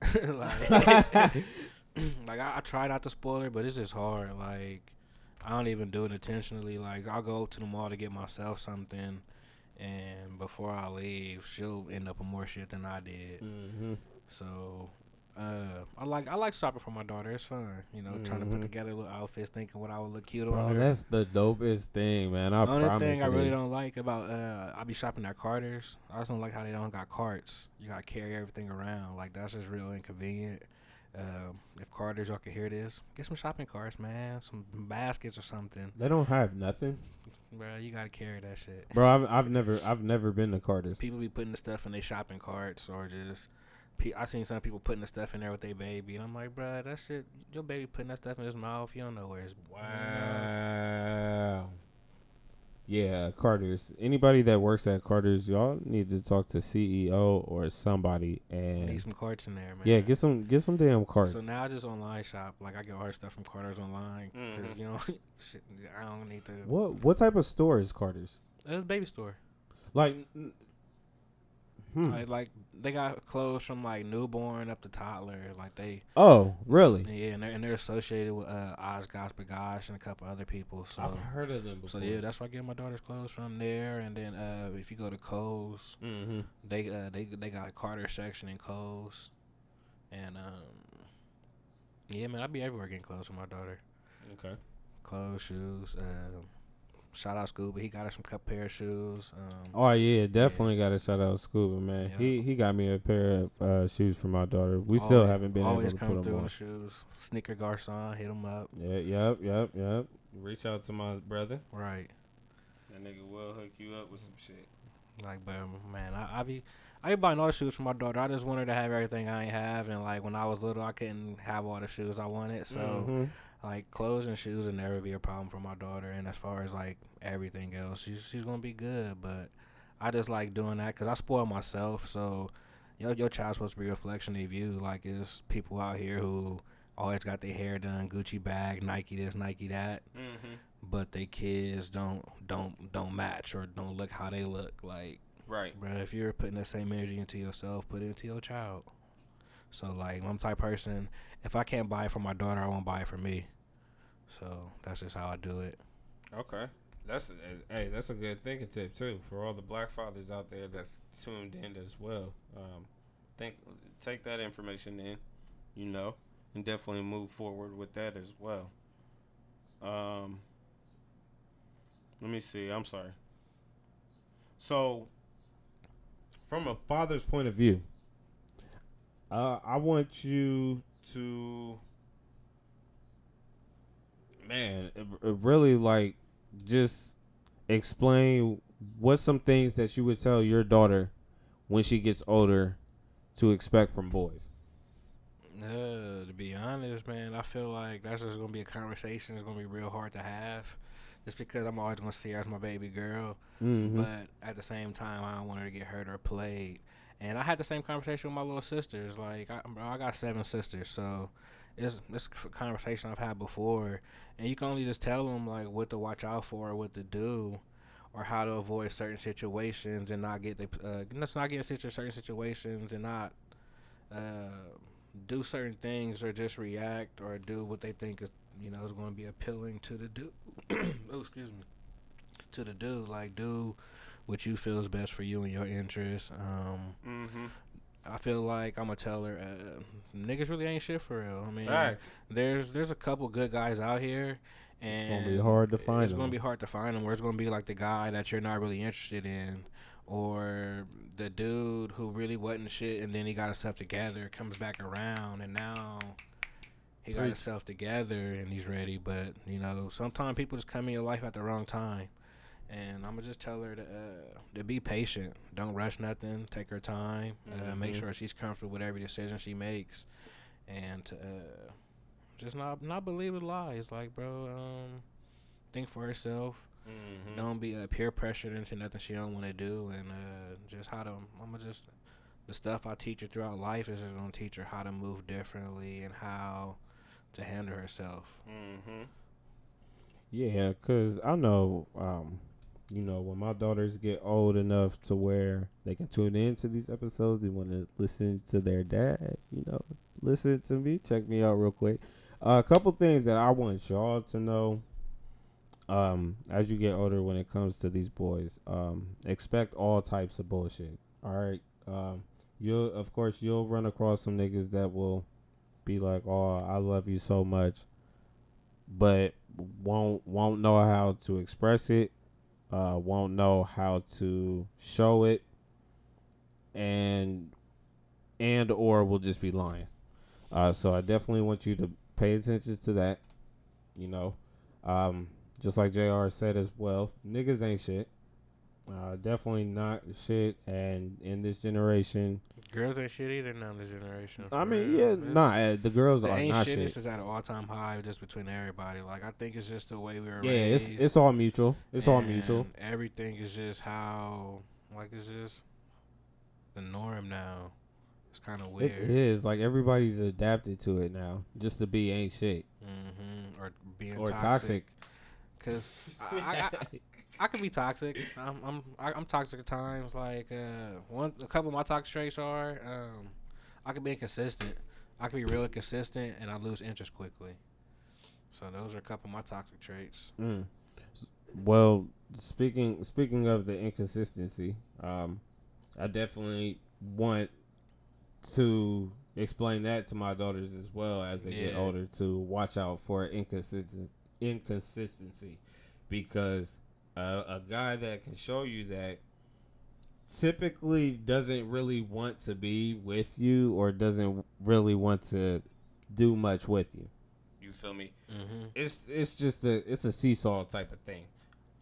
S4: like, like I, I try not to spoil her, but it's just hard. Like, I don't even do it intentionally. Like, I'll go to the mall to get myself something, and before I leave, she'll end up with more shit than I did.
S3: mm-hmm.
S4: So, uh, I like I like shopping for my daughter. It's fun, you know, trying to put
S3: Mhm.
S4: together little outfits, thinking what I would look cute
S3: Bro,
S4: on her.
S3: that's the dopest thing, man. I
S4: The only
S3: promise
S4: thing I really
S3: is.
S4: don't like about uh, I be shopping at Carter's. I just don't like how they don't got carts. You gotta carry everything around. Like that's just real inconvenient. Um, if Carter's, y'all can hear this, get some shopping carts, man. Some baskets or something,
S3: They don't have nothing,
S4: bro. You gotta carry that shit.
S3: bro. I've I've never I've never been to Carter's.
S4: People be putting the stuff in their shopping carts or just. Pe- I seen some people putting the stuff in there with their baby, and I'm like, bro, that shit. Your baby putting that stuff in his mouth. You don't know where it's.
S3: Wow. Yeah, Carter's. Anybody that works at Carter's, y'all need to talk to CEO or somebody and
S4: Need some carts in there, man.
S3: yeah, get some get some damn carts.
S4: So now I just online shop. Like I get all the stuff from Carter's online because
S1: Mhm.
S4: you know, shit, I don't need to.
S3: what what type of store is Carter's?
S4: It's a baby store.
S3: Like, hmm.
S4: Like, like they got clothes from like newborn up to toddler. Like they,
S3: oh, really?
S4: yeah, and they're, and they're associated with uh, OshKosh B'gosh and a couple other people. So,
S3: I've heard of them Before.
S4: so yeah, that's why I get my daughter's clothes from there. And then uh, if you go to Kohl's,
S3: mm-hmm.
S4: they uh, they they got a Carter section in Kohl's, and um, yeah, man, I be everywhere getting clothes for my daughter.
S3: Okay.
S4: clothes, shoes. Um, shout out Scuba. He got us some pair of shoes. Um,
S3: Oh yeah, definitely got to shout out Scuba man.
S4: Yeah.
S3: He he got me a pair of uh, shoes for my daughter. We still haven't been able
S4: always
S3: to put
S4: through
S3: them
S4: on
S3: on.
S4: the shoes. Sneaker Garcon, hit him up.
S3: Yeah, yep, yep, yep. Reach out to my brother.
S4: Right.
S3: That nigga will hook you up with some shit.
S4: Like, but man, I, I be I be buying all the shoes for my daughter. I just wanted to have everything I ain't have, and like when I was little, I couldn't have all the shoes I wanted. So
S3: Mhm.
S4: Like clothes and shoes will never be a problem for my daughter. And as far as like everything else, she's she's gonna be good. But I just like doing that because I spoil myself. So your your child's supposed to be a reflection of you. Like it's people out here who always got their hair done, Gucci bag, Nike this, Nike that,
S3: Mhm.
S4: but they kids don't don't don't match or don't look how they look. Like,
S3: Right.
S4: bro, if you're putting that same energy into yourself, put it into your child. So like I'm the type of person. If I can't buy it for my daughter, I won't buy it for me. So that's just how I do it.
S3: Okay. That's hey, that's a good thinking tip too for all the black fathers out there that's tuned in as well. Um, think take that information in, you know, and definitely move forward with that as well. Um, let me see. I'm sorry. So, from a father's point of view, uh, I want you to, man, it, it really like just explain what's some things that you would tell your daughter when she gets older to expect from boys.
S4: Uh, to be honest, man, I feel like that's just gonna be a conversation. It's gonna be real hard to have, just because I'm always gonna see her as my baby girl.
S3: Mm-hmm.
S4: But at the same time, I don't want her to get hurt or played. And I had the same conversation with my little sisters. Like, I, bro, I got seven sisters, so it's it's a conversation I've had before. And you can only just tell them like what to watch out for, what to do, or how to avoid certain situations and not get the uh, not get in situ- certain situations and not uh, do certain things or just react or do what they think is you know, it's going to be appealing to the dude. oh, excuse me. To the dude, like, do what you feel is best for you and your interests. Um,
S3: Mm-hmm.
S4: I feel like I'm gonna tell her, uh, niggas really ain't shit for real. I mean,
S3: Facts.
S4: there's there's a couple good guys out here, and
S3: It's gonna be hard to find
S4: It's gonna
S3: them.
S4: be hard to find them. Where it's gonna be like the guy that you're not really interested in, or the dude who really wasn't shit, and then he got himself together, comes back around, and now he got
S3: Preach.
S4: himself together and he's ready. But you know, sometimes people just come in your life at the wrong time. And I'm gonna just tell her to uh, to be patient. Don't rush nothing. Take her time. Uh, make
S3: Mhm.
S4: sure she's comfortable with every decision she makes, and to, uh, just not not believe the lies. Like, bro, um, think for herself.
S3: Mm-hmm.
S4: Don't be uh, peer pressured into nothing she don't want to do, and uh, just how to. I'm gonna just the stuff I teach her throughout life is just gonna teach her how to move differently and how to handle herself.
S3: Mm-hmm. Yeah, cause I know, um, you know, when my daughters get old enough to where they can tune in to these episodes, they want to listen to their dad. You know, listen to me. Check me out real quick. Uh, a couple things that I want y'all to know. Um, as you get older, when it comes to these boys, um, expect all types of bullshit. All right. Um, you'll of course you'll run across some niggas that will be like, "Oh, I love you so much," but won't won't know how to express it, uh, won't know how to show it, and and or will just be lying. Uh, so I definitely want you to pay attention to that. You know, um, just like Jr. said as well, niggas ain't shit. Uh, definitely not shit. And in this generation,
S4: Girls ain't shit either now in this generation.
S3: I mean,
S4: real.
S3: yeah,
S4: It's-
S3: nah, uh, the girls are
S4: ain't
S3: not shit.
S4: This is at an all time high just between everybody. Like I think it's just the way we were
S3: Yeah,
S4: raised.
S3: it's it's all mutual. It's all mutual.
S4: Everything is just how like it's just the norm now. It's kind of weird.
S3: It is like everybody's adapted to it now, just to be ain't shit
S4: hmm Or being
S3: or
S4: toxic.
S3: toxic.
S4: Cause I, I, I, I could be toxic. I'm I'm I'm toxic at times. Like uh, one a couple of my toxic traits are um, I can be inconsistent. I can be real inconsistent, and I lose interest quickly. So those are a couple of my toxic traits.
S3: Mm. Well, speaking speaking of the inconsistency, um, I definitely want to explain that to my daughters as well as they get older to watch out for inconsistent inconsistency because uh, a guy that can show you that typically doesn't really want to be with you or doesn't really want to do much with you. You feel me?
S4: Mm-hmm.
S3: it's it's just a it's a seesaw type of thing.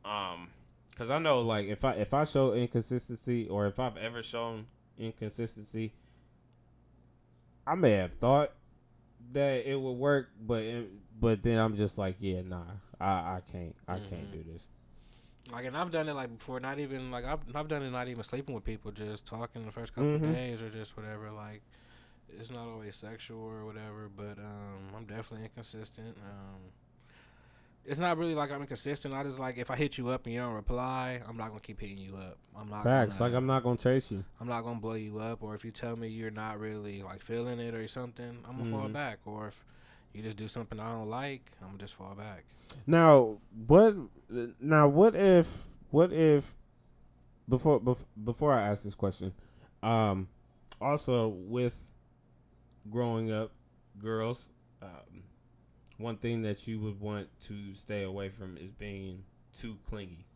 S3: Um, cause I know like if I if I show inconsistency or if I've ever shown inconsistency, I may have thought that it would work, but it, but then I'm just like, yeah, nah, I I can't I can't
S4: Mhm.
S3: do this.
S4: Like, and I've done it like before. Not even like I've I've done it. Not even sleeping with people. Just talking the first couple
S3: Mhm.
S4: of days or just whatever. Like, it's not always sexual or whatever. But um, I'm definitely inconsistent. Um, it's not really like I'm inconsistent. I just like if I hit you up and you don't reply, I'm not gonna keep hitting you up. I'm not.
S3: Facts,
S4: gonna,
S3: like I'm not gonna chase you.
S4: I'm not gonna blow you up. Or if you tell me you're not really like feeling it or something, I'm gonna fall
S3: Mhm.
S4: back. Or if you just do something I don't like, I'm just fall back.
S3: Now, what? Now, what if? What if? Before bef- before I ask this question, um, also with growing up, girls, um, one thing that you would want to stay away from is being too clingy,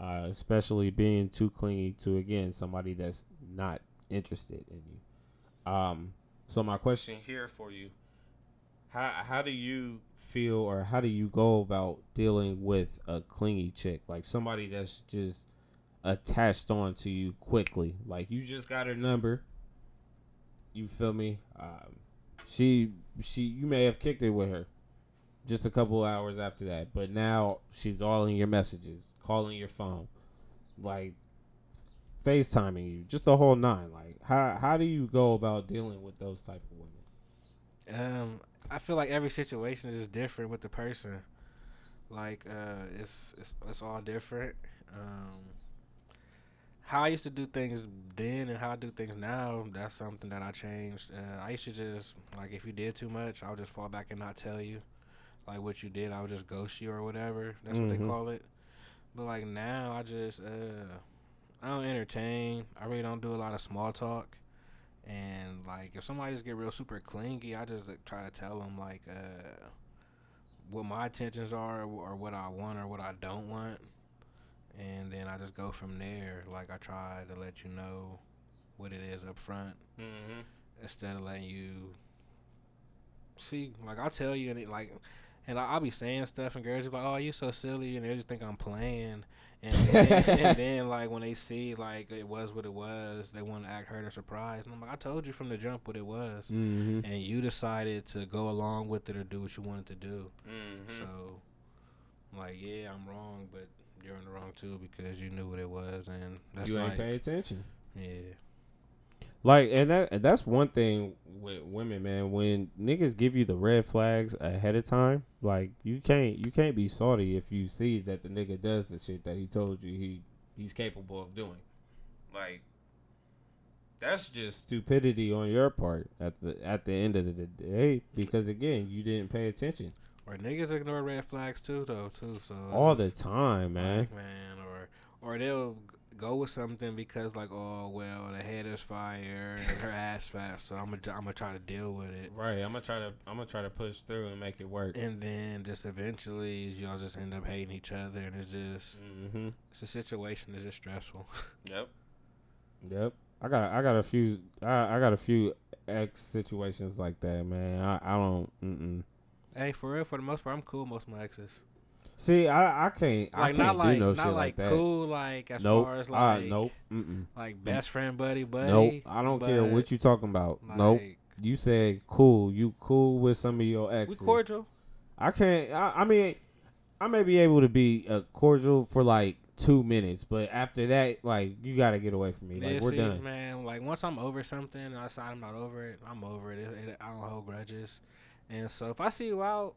S3: uh, especially being too clingy to again somebody that's not interested in you. Um, so my question here for you how how do you feel or how do you go about dealing with a clingy chick? Like somebody that's just attached on to you quickly. Like you just got her number. You feel me? Um, she she you may have kicked it with her just a couple hours after that but now she's all in your messages calling your phone like facetiming you just the whole nine. Like how how do you go about dealing with those type of women?
S4: Um, I feel like every situation is just different with the person. Like, uh, it's it's it's all different. Um, how I used to do things then and how I do things now, that's something that I changed. Uh, I used to just like if you did too much, I'll just fall back and not tell you. like what you did, I would just ghost you or whatever. That's what they
S3: Mhm.
S4: call it. But like now, I just uh, I don't entertain. I really don't do a lot of small talk. And like if somebody just get real super clingy, I just like, try to tell them like uh, what my intentions are or what I want or what I don't want. And then I just go from there. Like I try to let you know what it is up front
S3: Mm-hmm.
S4: instead of letting you see. Like I'll tell you and it like, and I, I'll be saying stuff and girls be like, "Oh, you're so silly," and they just think I'm playing. And, and, and then like when they see like it was what it was, they want to act hurt or surprised. And I'm like, I told you from the jump what it was,
S3: Mm-hmm.
S4: and you decided to go along with it or do what you wanted to do.
S3: Mm-hmm.
S4: So, I'm like, yeah, I'm wrong, but you're in the wrong too because you knew what it was, and that's
S3: you ain't
S4: like,
S3: pay attention.
S4: yeah.
S3: Like, and that and that's one thing with women, man. When niggas give you the red flags ahead of time, like you can't you can't be salty if you see that the nigga does the shit that he told you he he's capable of doing. Like, that's just stupidity on your part at the at the end of the day because again you didn't pay attention
S4: Or niggas ignore red flags too, though, too. So
S3: all the time, man.
S4: like, man, or or they'll go with something because like, oh well, the head is fire and her ass fat, so I'm gonna I'm gonna try to deal with it.
S3: Right, I'm gonna try to I'm gonna try to push through and make it work.
S4: And then just eventually y'all just end up hating each other, and it's just
S3: Mm-hmm.
S4: it's a situation that's just stressful.
S3: Yep. Yep. I got I got a few I, I got a few ex situations like that, man. I, I don't mm-mm.
S4: hey, for real, for the most part, I'm cool with most of my exes.
S3: See, I I can't I
S4: Like
S3: can't
S4: not
S3: do
S4: like
S3: no
S4: not
S3: shit
S4: like,
S3: like that.
S4: cool, like as
S3: nope.
S4: far as
S3: Ah,
S4: like
S3: nope. Mm-mm.
S4: like best friend, buddy, buddy.
S3: Nope. I don't care what you talking about. nope. You said cool. You cool with some of your exes?
S4: We cordial.
S3: I can't. I, I mean, I may be able to be uh, cordial for like two minutes, but after that, like you got to get away from me. Like
S4: yeah,
S3: we're
S4: see,
S3: done.
S4: man. Like once I'm over something, and I decide I'm not over it. I'm over it. It- it- I don't hold grudges, and so if I see you out,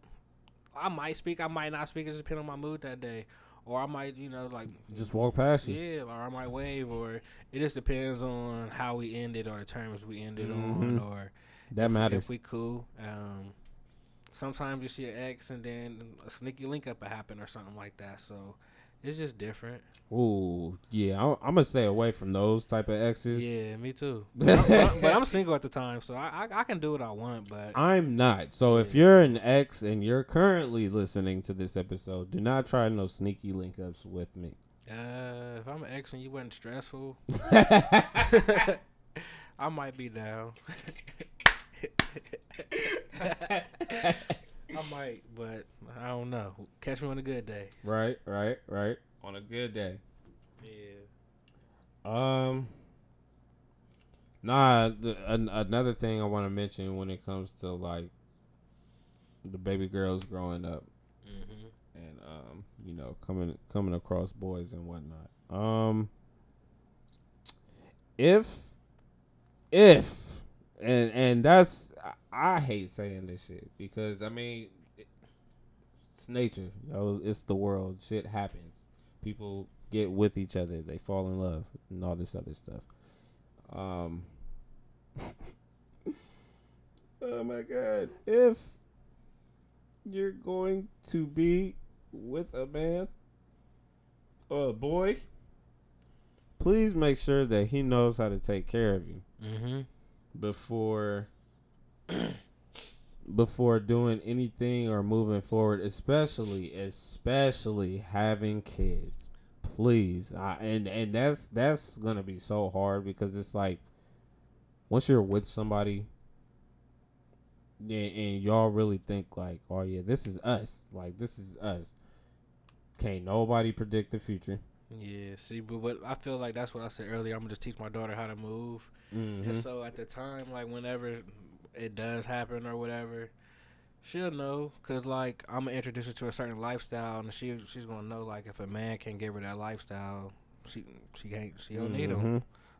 S4: I might speak. I might not speak. It just depends on my mood that day, or I might, you know, like
S3: Just walk past you.
S4: yeah, or I might wave, or it just depends on how we ended or the terms we ended on,
S3: Mhm.
S4: or
S3: That
S4: if,
S3: matters.
S4: If we cool, um, sometimes you see an ex and then a sneaky link up will happen or something like that. So it's just different.
S3: Ooh, yeah. I'm, I'm gonna stay away from those type of exes.
S4: Yeah, me too. But I'm, but I'm- single at the time, so I, I I can do what I want. But
S3: I'm not. So if you're an ex and you're currently listening to this episode, do not try no sneaky link ups with me.
S4: uh, if I'm an ex and you wasn't stressful, I might be down. I might, but I don't know. Catch me on a good day.
S3: right, right, right. On a good day.
S4: Yeah.
S3: Um. Nah, the, an, another thing I want to mention when it comes to like the baby girls growing up
S4: hmm
S3: and um, you know, coming coming across boys and whatnot. Um, if if and and that's I, hate saying this shit because I mean it, it's nature, you know, it's the world. Shit happens. People get with each other. They fall in love and all this other stuff. Um. oh my god! If you're going to be with a man or a boy, please make sure that he knows how to take care of you
S4: hmm
S3: before before doing anything or moving forward, especially especially having kids. Please, I, and and that's that's gonna be so hard because it's like once you're with somebody and, and y'all really think like, oh yeah, this is us, like this is us. Can't nobody predict the future.
S4: Yeah, see, but what I feel like that's what I said earlier. I'm gonna just teach my daughter how to move,
S3: Mm-hmm.
S4: and so at the time, like whenever it does happen or whatever, she'll know. Cause like I'm gonna introduce her to a certain lifestyle, and she she's gonna know like if a man can give her that lifestyle, she she can't she don't need him.
S3: Mm-hmm.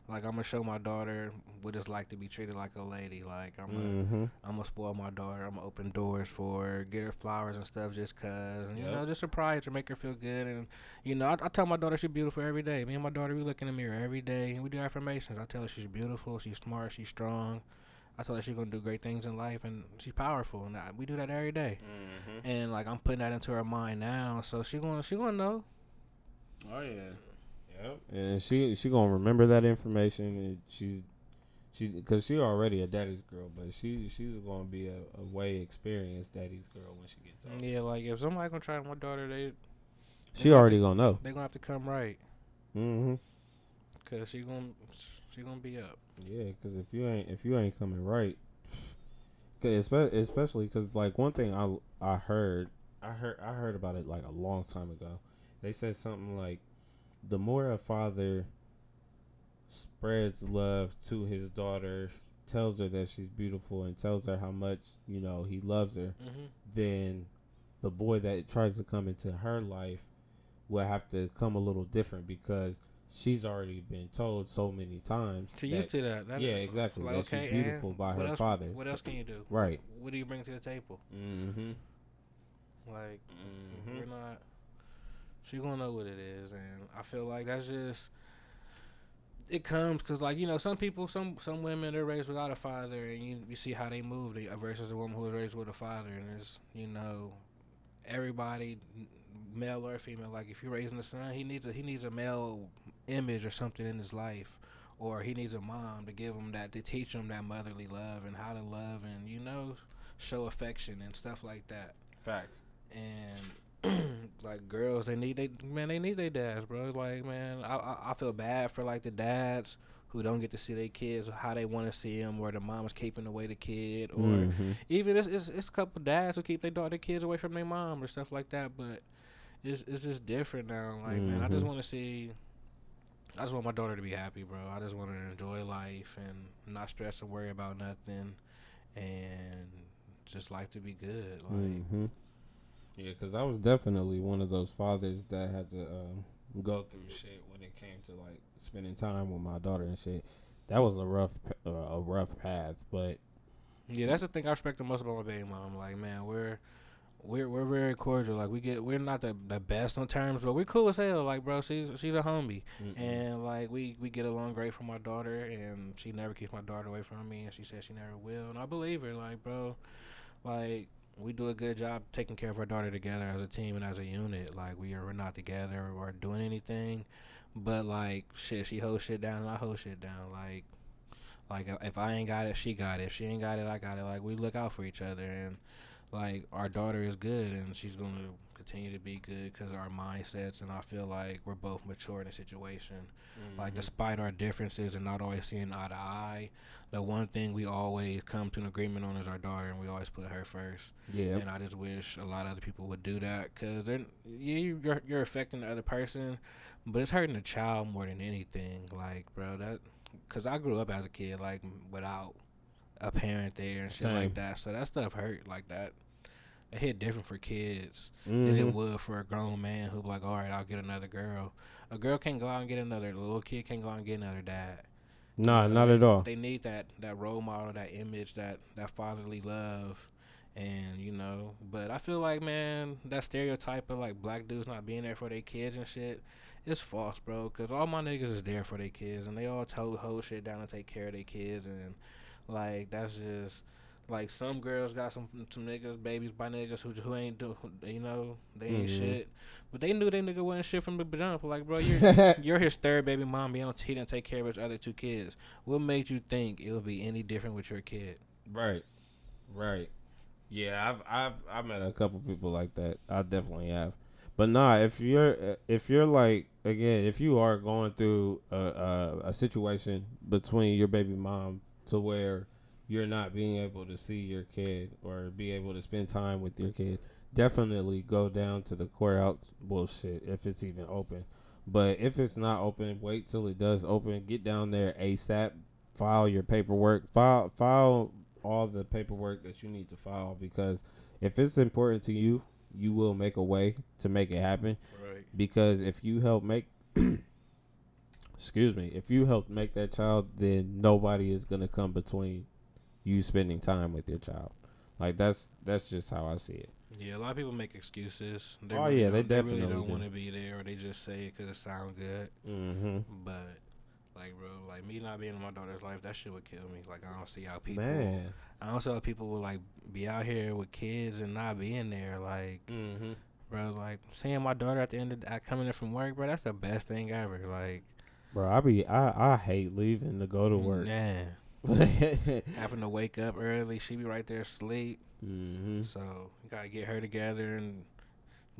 S4: Like I'm gonna show my daughter what it's like to be treated like a lady. Like I'm gonna
S3: Mm-hmm.
S4: I'm gonna spoil my daughter. I'm gonna open doors for her, get her flowers and stuff just cause, and you
S3: Yep.
S4: know, just surprise her, make her feel good. And you know, I, I tell my daughter she's beautiful every day. Me and my daughter, we look in the mirror every day and we do affirmations. I tell her she's beautiful, she's smart, she's strong. I told her she's gonna do great things in life, and she's powerful, and I, we do that every day.
S3: Mm-hmm.
S4: And like I'm putting that into her mind now, so she gonna she gonna know.
S3: Oh yeah. Yep. And she she gonna remember that information, and she's she because she already a daddy's girl, but she she's gonna be a, a way experienced daddy's girl when she gets older.
S4: Yeah, like if somebody gonna try my daughter, they
S3: She already gonna know.
S4: they gonna have to come right,
S3: Mm-hmm.
S4: cause she gonna she gonna be up.
S3: Yeah, because if you ain't if you ain't coming right, cause espe- especially because like one thing I I heard I heard I heard about it like a long time ago. They said something like, the more a father spreads love to his daughter, tells her that she's beautiful, and tells her how much you know he loves her,
S4: Mm-hmm.
S3: then the boy that tries to come into her life will have to come a little different because she's already been told so many times.
S4: She
S3: that-
S4: used to that. that
S3: yeah, exactly.
S4: Like,
S3: that
S4: okay,
S3: she's beautiful by her
S4: else,
S3: father.
S4: What else can you do?
S3: Right.
S4: What do you bring to the table?
S3: Mm-hmm.
S4: Like
S3: Mhm.
S4: we're not. She gonna know what it is, and I feel like that's just. It comes because, like you know, some people, some some women they're raised without a father, and you you see how they move they, versus a woman who was raised with a father, and it's you know, everybody, male or female, like if you're raising a son, he needs a he needs a male image or something in his life, or he needs a mom to give him that to teach him that motherly love and how to love and you know, show affection and stuff like that
S3: Facts.
S4: and like girls they need they man they need their dads bro like man I, I i feel bad for like the dads who don't get to see their kids how they want to see them or the mom's keeping away the kid or
S3: Mhm.
S4: even it's, it's it's a couple dads who keep their daughter kids away from their mom or stuff like that but it's it's just different now like man i just
S3: Mhm.
S4: want to see I just want my daughter to be happy, bro. I just want her to enjoy life and not stress or worry about nothing, and just life to be good. Like,
S3: Mm-hmm. Yeah, because I was definitely one of those fathers that had to um, go through shit when it came to like spending time with my daughter and shit. That was a rough, uh, a rough path, but
S4: Yeah, that's the thing I respect the most about my baby mom. Like, man, we're we're we're very cordial. Like, we get we're not the, the best on terms, but we're cool as hell. Like, bro, she's she's a homie,
S3: mm-mm.
S4: and like we we get along great from my daughter, and she never keeps my daughter away from me, and she says she never will, and I believe her. Like, bro, like we do a good job taking care of our daughter together as a team and as a unit. Like, we are we're not together or doing anything, but like shit, she holds shit down and I hold shit down. Like. Like if I ain't got it, she got it. If she ain't got it, I got it. Like we look out for each other, and like our daughter is good, and she's gonna continue to be good because our mindsets, and I feel like we're both mature in the situation. Like
S3: Mhm.
S4: despite our differences and not always seeing eye to eye, the one thing we always come to an agreement on is our daughter, and we always put her first.
S3: yeah,
S4: And I just wish a lot of other people would do that because they're yeah, you- you're you're affecting the other person, but it's hurting the child more than anything. Like, bro, that because I grew up as a kid like without a parent there and shit
S3: Same.
S4: like that, so that stuff hurt like that. It hit different for kids than it
S3: Mhm.
S4: would for a grown man who be like, all right, I'll get another girl. A girl can't go out and get another. A little kid can't go out and get another dad.
S3: Nah,
S4: You know,
S3: not
S4: they-
S3: at all.
S4: They need that that role model, that image, that that fatherly love, and you know. But I feel like man, that stereotype of like black dudes not being there for their kids and shit, it's false, bro. Cause all my niggas is there for their kids, and they all hold hold shit down and take care of their kids, and like that's just. Like some girls got some some niggas, babies by niggas who who ain't do, you know, they ain't
S3: Mhm.
S4: shit, but they knew they nigga wasn't shit from the jump. Like, bro, you're you're his third baby mom. He don't he didn't take care of his other two kids. What made you think it would be any different with your kid?
S3: Right, right. Yeah, I've I've I met a couple people like that. I definitely have. But nah, if you're if you're like again, if you are going through a a, a situation between your baby mom to where you're not being able to see your kid or be able to spend time with your kid, definitely go down to the courthouse bullshit if it's even open. But if it's not open, wait till it does open. Get down there ASAP. File your paperwork. File file all the paperwork that you need to file because if it's important to you, you will make a way to make it happen.
S4: Right.
S3: Because if you help make excuse me, if you help make that child, then nobody is gonna come between you spending time with your child. Like that's that's just how I see it.
S4: Yeah, a lot of people make excuses. They
S3: Oh,
S4: really
S3: yeah, they
S4: don't- really
S3: definitely
S4: don't
S3: do.
S4: want to be there, or they just say it because it sounds good.
S3: Mm-hmm.
S4: But like, bro, Like me not being in my daughter's life, that shit would kill me. Like I don't see how people.
S3: Man.
S4: I don't see how people would like be out here with kids and not being there. Like,
S3: Mm-hmm.
S4: bro, like seeing my daughter at the end of the, coming in from work, bro. That's the best thing ever. Like,
S3: Bro, I be I I hate leaving to go to work. mm-hmm.
S4: Having to wake up early, she be right there asleep. So you gotta get her together and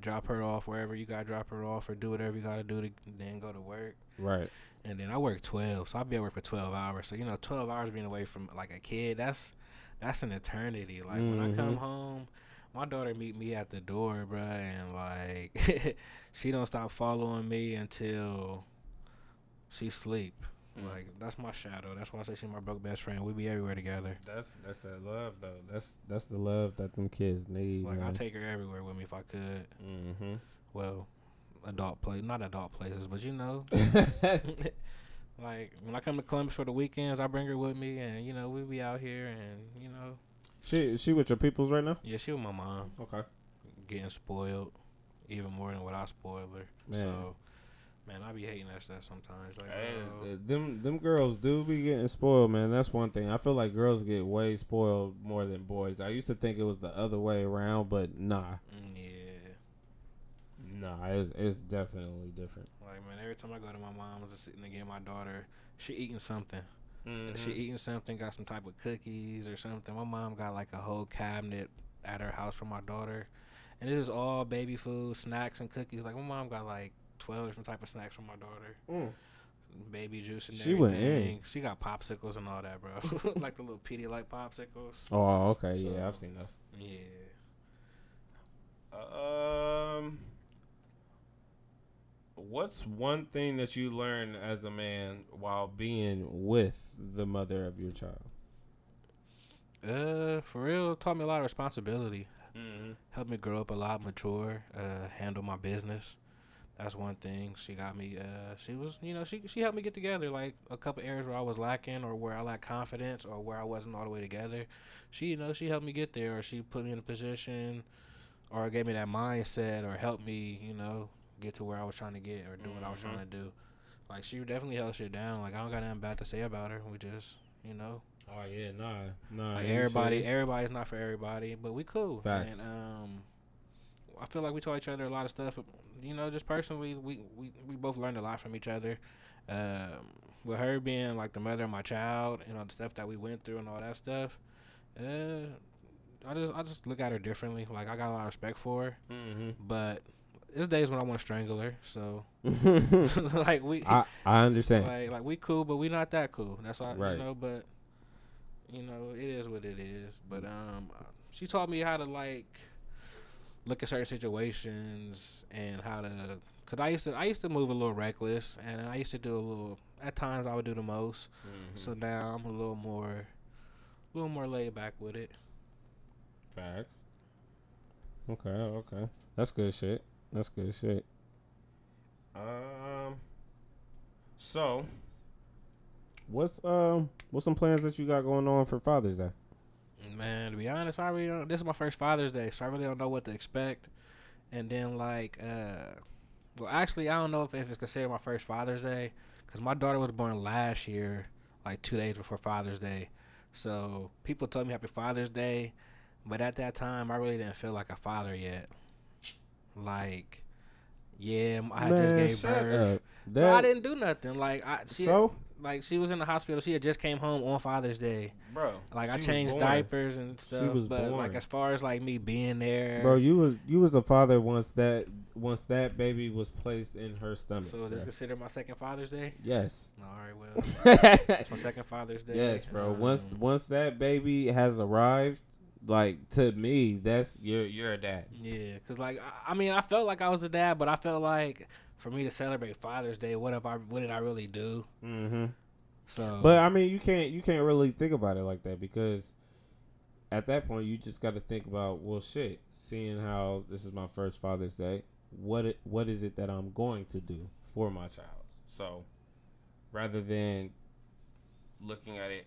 S4: drop her off wherever you gotta drop her off, or do whatever you gotta do to then go to work.
S3: Right.
S4: And then I work twelve, so I'll be at work for twelve hours. So you know, twelve hours being away from like a kid, that's that's an eternity. Like when I come
S3: Mhm.
S4: home, my daughter meet me at the door, bruh, and like she don't stop following me until she sleep.
S3: Mm.
S4: Like that's my shadow. That's why I say she's my broke best friend. We be everywhere together.
S3: That's that's that love though. That's that's the love that them kids need.
S4: Like I take her everywhere with me if I could.
S3: Mm-hmm.
S4: Well, adult place, not adult places, but you know, like when I come to Columbus for the weekends, I bring her with me, and you know we be out here, and you know,
S3: she she with your peoples right now?
S4: yeah, she with my mom,
S3: Okay.
S4: getting spoiled, even more than what I spoil her.
S3: Man.
S4: So, man, I be hating that stuff sometimes. Like,
S3: Uh, them them girls do be getting spoiled, man. That's one thing. I feel like girls get way spoiled more than boys. I used to think it was the other way around, but nah,
S4: mm, yeah,
S3: nah, it's it's definitely different.
S4: like man, every time I go to my mom's just sitting get my daughter, she eating something.
S3: Mm-hmm.
S4: She eating something, got some type of cookies or something. My mom got like a whole cabinet at her house for my daughter, and this is all baby food, snacks and cookies. Like my mom got like twelve different type of snacks for my daughter,
S3: Mm.
S4: baby juice and
S3: She went in.
S4: She got popsicles and all that, bro. like the little Pedialyte popsicles.
S3: Oh, okay,
S4: So-
S3: yeah, I've seen those.
S4: Yeah.
S3: Um, what's one thing that you learned as a man while being with the mother of your child?
S4: Uh, for real, taught me a lot of responsibility.
S3: Mm-hmm.
S4: helped me grow up a lot, mature, uh, handle my business. That's one thing. She got me. Uh, she was, you know, she she helped me get together. Like a couple areas where I was lacking, or where I lacked confidence, or where I wasn't all the way together. She, you know, she helped me get there, or she put me in a position, or gave me that mindset, or helped me, you know, get to where I was trying to get, or do what I was trying to do. Like she definitely held shit down. Like I don't got nothing bad to say about her. We just, you know,
S3: Oh yeah, nah, nah.
S4: like everybody, everybody's not for everybody, but we cool.
S3: Facts.
S4: And um, I feel like we taught each other a lot of stuff. You know, just personally, we we, we both learned a lot from each other. Um, with her being like the mother of my child, you know, the stuff that we went through and all that stuff. Uh, I just I just look at her differently. Like I got a lot of respect for her,
S3: Mm-hmm.
S4: but there's days when I want to strangle her. So like we
S3: I I understand.
S4: like like we cool, but we not that cool. That's why
S3: Right.
S4: you know. But you know, it is what it is. But um, she taught me how to like look at certain situations and how to. Cause I used to I used to move a little reckless, and I used to do a little. At times, I would do the most.
S3: Mm-hmm.
S4: So now I'm a little more, a little more laid back with it.
S3: Facts. Okay, okay. That's good shit. That's good shit. Um so what's um what's some plans that you got going on for Father's Day?
S4: Man, to be honest, I really don't, this is my first Father's Day, so I really don't know what to expect. And then like, uh, well, actually, I don't know if, if it's considered my first Father's Day because my daughter was born last year, like two days before Father's Day. So people told me Happy Father's Day, but at that time, I really didn't feel like a father yet. Like, yeah, I had just gave birth. But I didn't do nothing. Like I, she,
S3: So?
S4: Like she was in the hospital. She had just came home on Father's Day.
S3: Bro.
S4: Like I
S3: she was
S4: changed
S3: born.
S4: diapers and stuff, She
S3: was
S4: but like as far as like me being there,
S3: Bro, you was you was a father once that once that baby was placed in her stomach.
S4: so is this
S3: bro.
S4: considered my second Father's Day?
S3: Yes.
S4: All right, well, it's my second Father's Day.
S3: Yes, bro. Once
S4: Um,
S3: once that baby has arrived, like to me, that's you're you're a dad.
S4: yeah, cause like I, I mean, I felt like I was a dad, but I felt like for me to celebrate Father's Day, what if I what did I really do?
S3: Mm-hmm.
S4: So,
S3: But I mean, you can't you can't really think about it like that because at that point you just got to think about well, shit. Seeing how this is my first Father's Day, what it, what is it that I'm going to do for my child? So rather than looking at it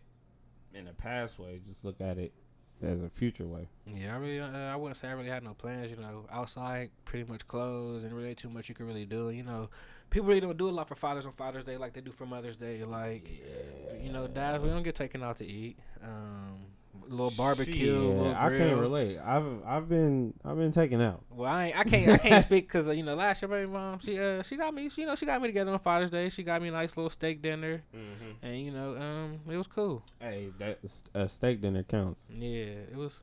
S3: in a past way, just look at it as a future way.
S4: Yeah, I really, uh, I wouldn't say I really had no plans. You know, outside pretty much closed, and really too much you could really do. You know, people really don't do a lot for fathers on Father's Day like they do for Mother's Day. Like, you know, dads we don't get taken out to eat. Um, little barbecue, a
S3: Shit,
S4: little
S3: I can't relate. I've I've been I've been taken out.
S4: Well, I ain't, I can't I can't speak because uh, you know last year baby mom she uh she got me she, you know she got me together on Father's Day. She got me a nice little steak dinner, and you know um it was cool.
S3: Hey, that a steak dinner counts.
S4: Yeah, it was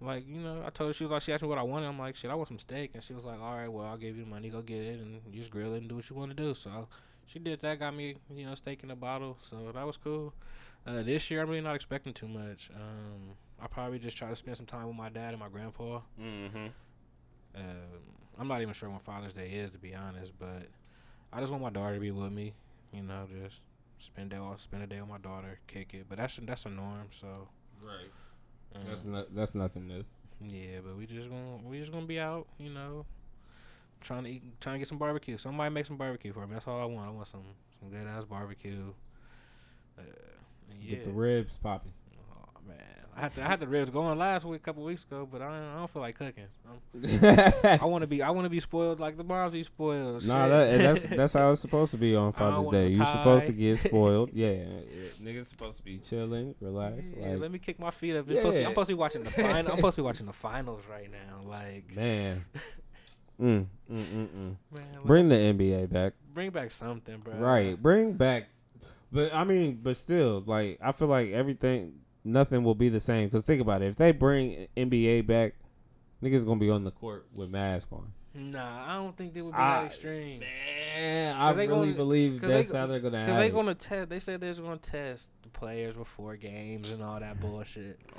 S4: like you know I told her she was like she asked me what I wanted. I'm like shit I want some steak, and she was like all right well I'll give you money go get it and you just grill it and do what you want to do. So she did that, got me you know steak in a bottle, so that was cool. Uh, this year I'm really not expecting too much. Um, I probably just try to spend some time with my dad and my grandpa.
S3: Mm-hmm.
S4: Um, I'm not even sure when Father's Day is, to be honest, but I just want my daughter to be with me. You know, just spend day spend a day with my daughter, kick it. But that's that's a norm. So
S3: Right.
S4: um,
S3: That's not that's nothing new.
S4: yeah, but we just gonna we just gonna be out. You know, trying to eat, trying to get some barbecue. Somebody make some barbecue for me. That's all I want. I want some some good ass barbecue. Uh, and yeah.
S3: Get the ribs popping.
S4: Oh man, I had to, I had the ribs going last week, a couple weeks ago, but I don't, I don't feel like cooking. I'm, want to be I want to be spoiled like the moms be spoiled.
S3: Nah, that that's that's how it's supposed to be on Father's Day. You're supposed to get spoiled. yeah, yeah, niggas supposed to be chilling, relax.
S4: Yeah,
S3: like,
S4: let me kick my feet up. It's supposed be, I'm supposed to be watching the final. I'm supposed to be watching the finals right now. Like,
S3: man. Mm, mm, mm, mm.
S4: man, like,
S3: Bring the NBA back.
S4: bring back something, bro.
S3: Right. Bring back. But I mean, but still, like I feel like everything, nothing will be the same. Cause think about it. If they bring NBA back, niggas gonna be on the court with mask on.
S4: Nah, I don't think they would be
S3: I-
S4: that extreme.
S3: Man, I
S4: they
S3: really
S4: gonna-
S3: believe
S4: they
S3: that's
S4: go-
S3: how they're gonna have
S4: Cause they
S3: it.
S4: gonna test. They said they're gonna test the players before games and all that bullshit.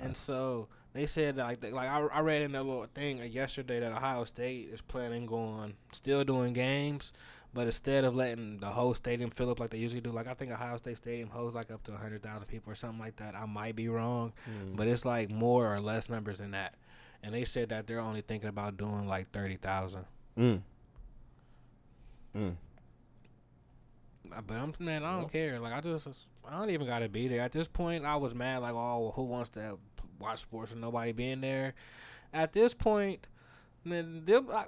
S4: And so they said that like they- like I, I read in a little thing yesterday that Ohio State is planning on still doing games, but instead of letting the whole stadium fill up like they usually do, like I think Ohio State Stadium holds like up to hundred thousand people or something like that. I might be wrong,
S3: Mm.
S4: but it's like more or less members than that. And they said that they're only thinking about doing like thirty thousand.
S3: Mm. Mm.
S4: Uh, But I'm man, I don't
S3: Well.
S4: care. Like I just, I don't even gotta be there. At this point, I was mad. Like, oh, who wants to watch sports with nobody being there? At this point, man, I,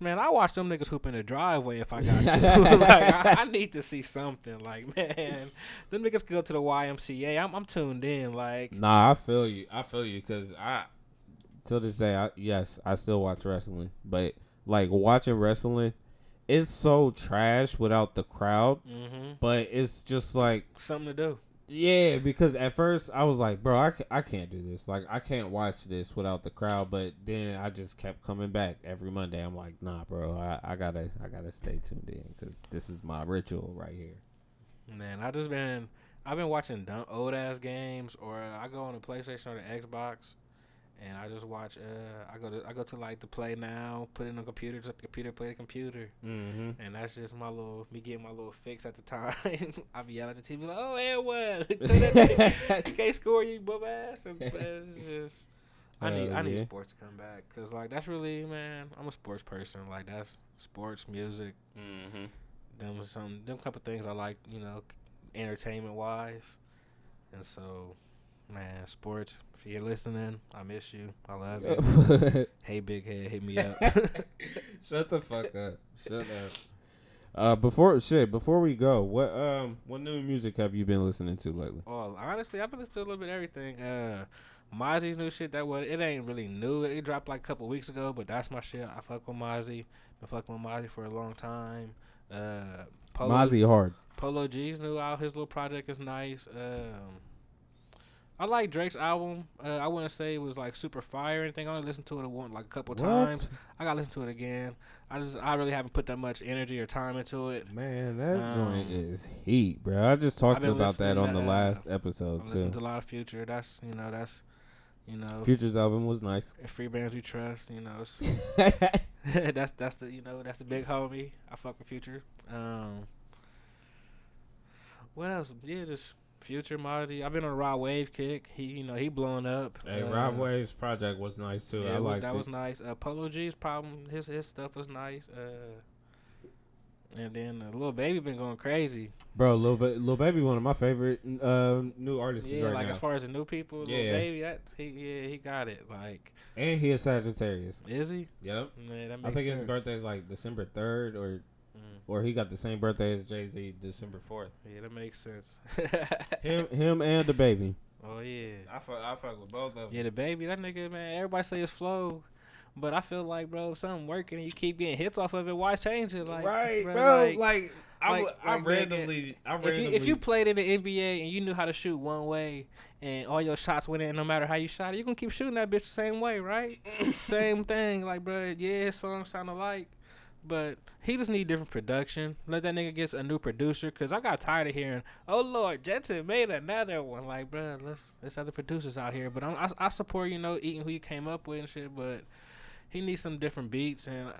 S4: man, I watch them niggas hoop in the driveway if I got to. like, I, I need to see something. Like, man, them niggas go to the YMCA. I'm, I'm tuned in. Like,
S3: Nah, I feel you. I feel you because I, till this day, I yes, I still watch wrestling, but like watching wrestling, it's so trash without the crowd.
S4: mm-hmm,
S3: But it's just like
S4: something to do.
S3: Yeah, because at first I was like, bro, I, I can't do this. Like, I can't watch this without the crowd. But then I just kept coming back every Monday. I'm like, nah, bro, I, I gotta I gotta stay tuned in because this is my ritual right here.
S4: Man, I just been I've been watching dumb, old ass games, or I go on the PlayStation or the Xbox, and I just watch. Uh, I go to I go to like the Play Now, put it in the computer, just the computer play the computer,
S3: Mm-hmm.
S4: and that's just my little me getting my little fix at the time. I be yelling at the TV like, "Oh, and what? you can't score, you bum ass." And, it's just. I need
S3: Hell
S4: I need
S3: yeah.
S4: sports to come back because like that's really man I'm a sports person like that's sports music
S3: Mm-hmm.
S4: them some them couple things I like, you know, entertainment wise. And so, man, sports. If you're listening, I miss you. I love you. hey, big head, hit me up.
S3: Shut the fuck up. Shut up. Uh, before shit, before we go, what um, what new music have you been listening to lately?
S4: oh, honestly, I've been listening to a little bit of everything. Uh, Mozzy's new shit that was it ain't really new. It dropped like a couple weeks ago, but that's my shit. I fuck with Mozzy. Been fucking with Mozzy for a long time. Uh, Polo,
S3: Mozzy Hard.
S4: Polo G's new out. His little project is nice. Um, I like Drake's album. Uh, I wouldn't say it was like super fire or anything. I only listened to it one like a couple times. I gotta listen to it again. I just I really haven't put that much energy or time into it.
S3: Man, that joint
S4: Um,
S3: is heat, bro. I just talked about that on the
S4: uh,
S3: last
S4: I
S3: episode
S4: listened
S3: too.
S4: to a lot of Future. That's you know that's you know
S3: Future's album was nice.
S4: free bands we trust. You know that's that's the you know that's the big homie. I fuck with Future. Um, what else? Yeah, just Future Marty. I've been on a Rod Wave kick. He you know he blowing up.
S3: Hey,
S4: Uh,
S3: Rod Wave's project was nice too.
S4: Yeah,
S3: I liked
S4: that
S3: it.
S4: was nice. Uh, Polo G's problem, his his stuff was nice. Uh, And then uh, Lil Baby been going crazy.
S3: Bro, little ba- Lil Baby, one of my favorite uh, new artists
S4: Yeah,
S3: right
S4: like
S3: now.
S4: as far as the new people, little
S3: Yeah.
S4: baby, that he yeah he got it. Like,
S3: and he is Sagittarius.
S4: is he?
S3: Yep.
S4: Makes
S3: I think
S4: sense.
S3: his birthday is like December third, or
S4: Mm,
S3: or he got the same birthday as Jay Z, December fourth.
S4: yeah, that makes sense.
S3: Him, him, and the baby.
S4: oh yeah.
S3: I fuck, I fuck with both of them.
S4: Yeah, the baby, that nigga, man. Everybody say it's flow, but I feel like, bro, if something working and you keep getting hits off of it, why change it? Like,
S3: right,
S4: bro,
S3: bro.
S4: like,
S3: Like, I,
S4: like-
S3: w- I
S4: like, nigga,
S3: randomly, I
S4: if
S3: randomly.
S4: you if you played in the NBA and you knew how to shoot one way and all your shots went in, no matter how you shot it, you gonna keep shooting that bitch the same way, right? same thing, like, bro. Yeah, his songs sound alike. But he just need different production. Let that nigga get a new producer, cause I got tired of hearing, "Oh Lord, Jetson made another one." Like, bro, let's let's other producers out here. But I'm, I I support you know eating who you came up with and shit. But he needs some different beats, and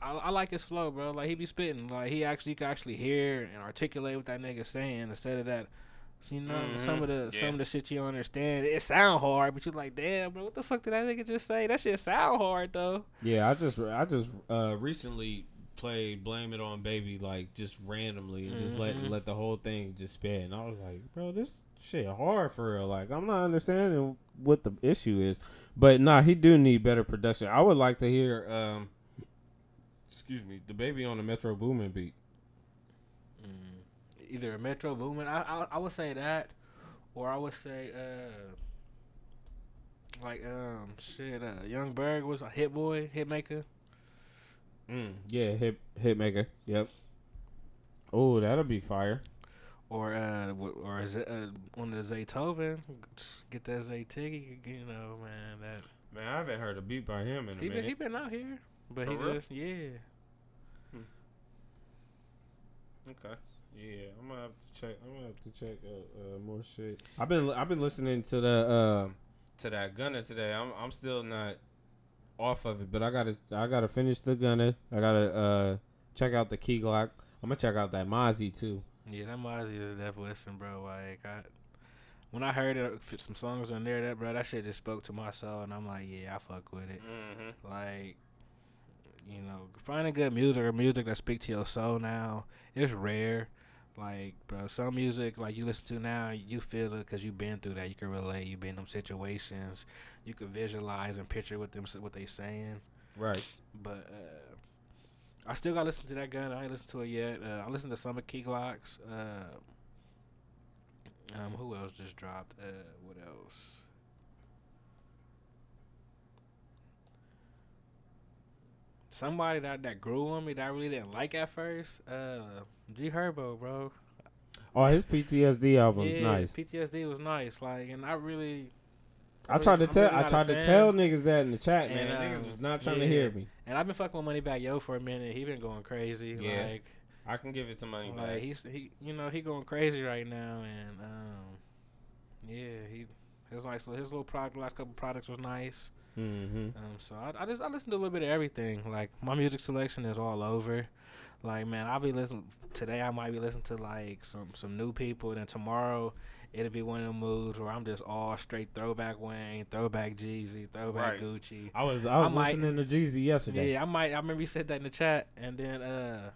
S4: I, I like his flow, bro. Like he be spitting, like he actually you can actually hear and articulate what that nigga saying instead of that. So, you know, some of the
S1: Yeah.
S4: some of the shit you don't understand, it sound hard, but you're like, damn, bro, what the fuck did that nigga just say? That shit sound hard though.
S3: yeah, I just, I just uh, recently played "Blame It on Baby" like just randomly and just let
S4: Mhm.
S3: let the whole thing just spin. And I was like, bro, this shit hard for real. Like, I'm not understanding what the issue is. But nah, he do need better production. I would like to hear, um, excuse me, the baby on the Metro Boomin beat.
S4: Either a Metro Boomin, I, I I would say that, or I would say uh, like um shit, uh, Young Berg was a hit boy, hit maker.
S3: Mm, yeah, hit hit maker. Yep. Oh, that'll be fire.
S4: Or uh, or Z- uh, one of the Zaytoven, get that Zay Tiggy, you know, man. That
S3: Man, I haven't heard a beat by him in a
S4: he been
S3: minute.
S4: he been out here, but
S3: For
S4: he
S3: real?
S4: just yeah.
S3: Okay. Yeah, I'm gonna have to check. I'm gonna have to check uh, uh, more shit. I've been I've been listening to the uh, to that Gunna today. I'm I'm still not off of it, but I gotta I gotta finish the Gunna. I gotta uh, check out the Key Glock. I'm gonna check out that Mozzy too.
S4: Yeah, that Mozzy is a deaf listen, bro. Like I, when I heard it, some songs on there, that bro, that shit just spoke to my soul, and I'm like, yeah, I fuck with it.
S3: Mm-hmm.
S4: Like, you know, finding good music or music that speak to your soul now is rare. Like, bro, some music like you listen to now, you feel it because you've been through that. You can relate. You've been in them situations. You can visualize and picture what them what they saying.
S3: Right.
S4: But uh, I still gotta listen to that gun. I ain't listened to it yet. Uh, I listened to some of Key Glocks. Uh, um, who else just dropped? Uh, what else? Somebody that that grew on me that I really didn't like at first. Uh, G Herbo, bro.
S3: Oh, his PTSD album's
S4: yeah,
S3: nice.
S4: PTSD was nice. Like, and I really.
S3: I tried to
S4: I'm
S3: tell
S4: really
S3: I tried to tell niggas that in the chat,
S4: And,
S3: man. niggas
S4: um,
S3: was not trying to hear me.
S4: And I've been fucking with Moneybagg Yo for a minute. He been going crazy.
S3: Yeah.
S4: Like.
S3: I can give it some money
S4: Like
S3: back.
S4: he's he you know he going crazy right now and um yeah he his nice little his little product last couple products was nice
S3: Mm-hmm.
S4: um so I, I just I listen to a little bit of everything like my music selection is all over like man I'll be listening today I might be listening to like some some new people then tomorrow it'll be one of the moods where I'm just all straight throwback Wayne throwback Jeezy throwback
S1: Right.
S4: Gucci
S3: I was I was
S4: I might-
S3: listening to Jeezy yesterday.
S4: yeah I might I remember you said that in the chat and then uh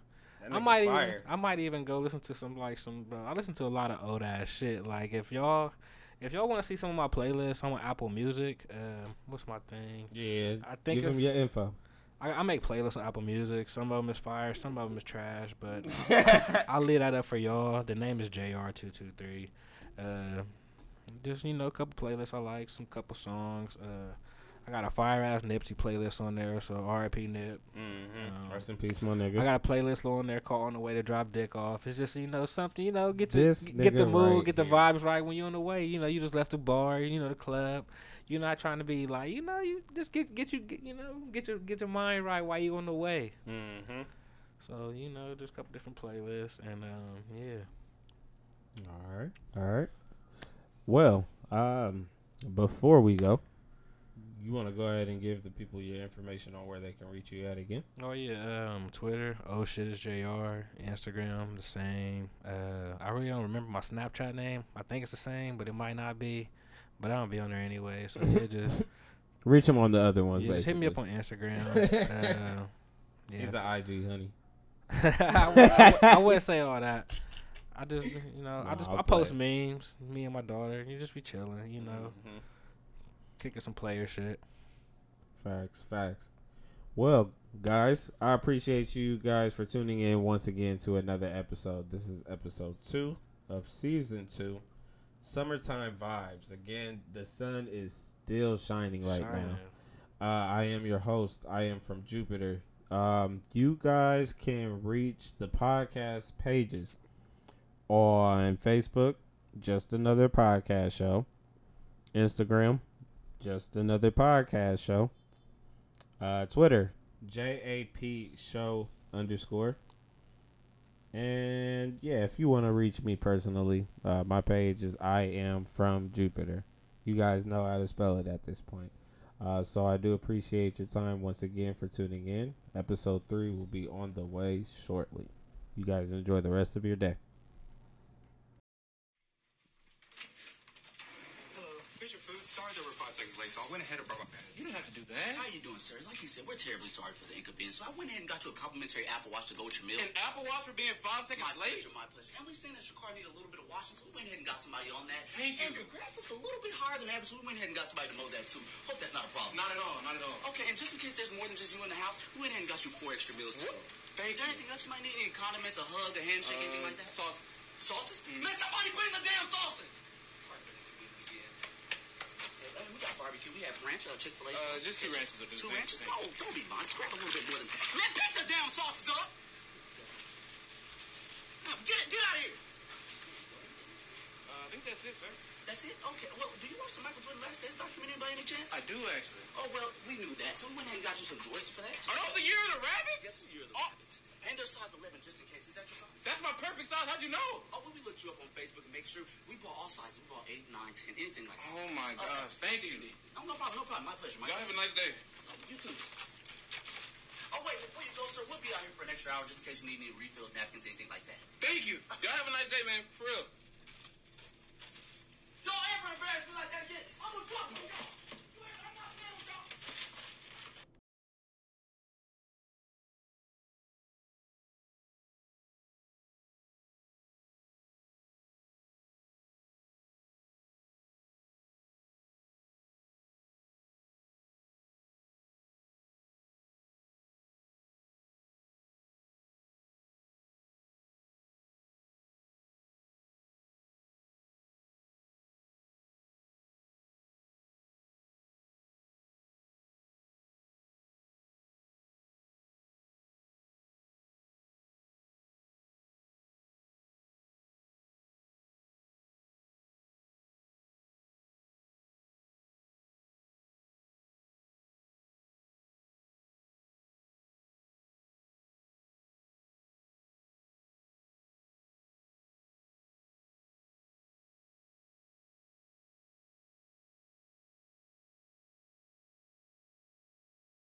S4: I
S1: nigga
S4: might even. I might even go listen to some like some bro. I listen to a lot of old ass shit. Like if y'all if y'all want to see some of my playlists on Apple Music, uh, what's my thing?
S3: Yeah.
S4: I think
S3: Give him
S4: it's
S3: your info.
S4: I, I make playlists on Apple Music. Some of them is fire, some of them is trash. But I'll leave that up for y'all. The name is Jr two two three. Uh, just you know, a couple playlists I like, some couple songs. Uh, I got a fire ass Nipsey playlist on there, so R.I.P. Nip.
S1: Mm-hmm.
S4: Um,
S3: Rest in peace, my nigga.
S4: I got a playlist on there called "On the Way to Drop Dick Off." It's just you know something you know get your,
S3: This
S4: get the mood,
S3: right
S4: get the
S3: here.
S4: vibes right when you're on the way. You know you just left the bar, you know the club. You're not trying to be like you know you just get get you get, you know get your get your mind right while you on the way.
S1: Mm-hmm.
S4: So you know just a couple different playlists and um yeah.
S3: All right. All right. Well, um, before we go, you want to go ahead and give the people your information on where they can reach you at again?
S4: Oh yeah, um, Twitter, oh shit is Jr. Instagram, the same. Uh, I really don't remember my Snapchat name. I think it's the same, but it might not be. But I don't be on there anyway, so yeah, just
S3: Reach him on the other ones.
S4: Yeah, just hit me up on Instagram. uh, yeah.
S3: He's an IG honey.
S4: I, would, I, would, I wouldn't say all that. I just, you know, I just
S3: I'll
S4: I post
S3: play
S4: memes. Me and my daughter, you just be chilling, you know,
S3: Mm-hmm.
S4: Kicking some player shit.
S3: Facts, facts. Well, guys, I appreciate you guys for tuning in once again to another episode. This is episode two of season two, summertime vibes. Again, the sun is still shining right
S4: Shining.
S3: now. Uh, I am your host. I am from Jupiter. Um, you guys can reach the podcast pages on Facebook, just another podcast show. Instagram, just another podcast show. Uh, Twitter, JAP show underscore. And yeah, if you want to reach me personally, uh, my page is I am from Jupiter. You guys know how to spell it at this point. Uh, so I do appreciate your time once again for tuning in. Episode three will be on the way shortly. You guys enjoy the rest of your day.
S5: Hello, here's your food. Sorry late, so I went ahead and brought my bag.
S2: You don't have to do that. How you doing, sir? Like you said, we're terribly sorry for the inconvenience. So I went ahead and got you a complimentary Apple Watch to go with your meal.
S1: An Apple Watch for being five seconds
S2: my
S1: late?
S2: pleasure, my pleasure. And we seen that your car needed a little bit of washing, so we went ahead and got somebody on that.
S1: Thank
S2: and
S1: you.
S2: your grass was a little bit higher than average, so we went ahead and got somebody to mow that too. Hope that's not a problem.
S1: Not at all. Not at all.
S2: Okay, and just in case there's more than just you in the house, we went ahead and got you four extra meals too.
S1: Thank
S2: Is there
S1: you.
S2: anything else you might need? Any condiments, a hug, a handshake, anything like that?
S1: Sauce.
S2: Sauces?
S1: Mm.
S2: Man, somebody bring the damn sauces! Hey, we got barbecue. We have ranch, uh, Chick-fil-A
S1: Uh,
S2: sauce.
S1: just two ranches will do.
S2: Two ranches? No, don't be mine. Scrap a little bit more than Man, pick the damn sauces up! Get it, get out of here!
S1: Uh, I think that's it, sir.
S2: That's it? Okay. Well, do you watch the Michael Jordan Last Dance documentary by any chance?
S1: I do actually.
S2: Oh, well, we knew that, so we went ahead and got you some Jordans for that.
S1: Are those the year of the rabbits?
S2: Yes, the year of the
S1: Oh,
S2: rabbits. And their size 11, just in case. Is that your size?
S1: That's my perfect size. How'd you know?
S2: Oh, well, we looked you up on Facebook and make sure we bought all sizes. We bought 8, 9, 10, anything like that.
S1: Oh, my
S2: uh,
S1: gosh. Thank you.
S2: No, no problem. No problem. My pleasure. My
S1: Y'all have a nice day.
S2: Oh, you too. Oh, wait, before you go, sir, we'll be out here for an extra hour just in case you need any refills, napkins, anything like that.
S1: Thank you. Y'all have a nice day, man. For real.
S2: Don't ever embarrass me like that again. I'm gonna talk to you.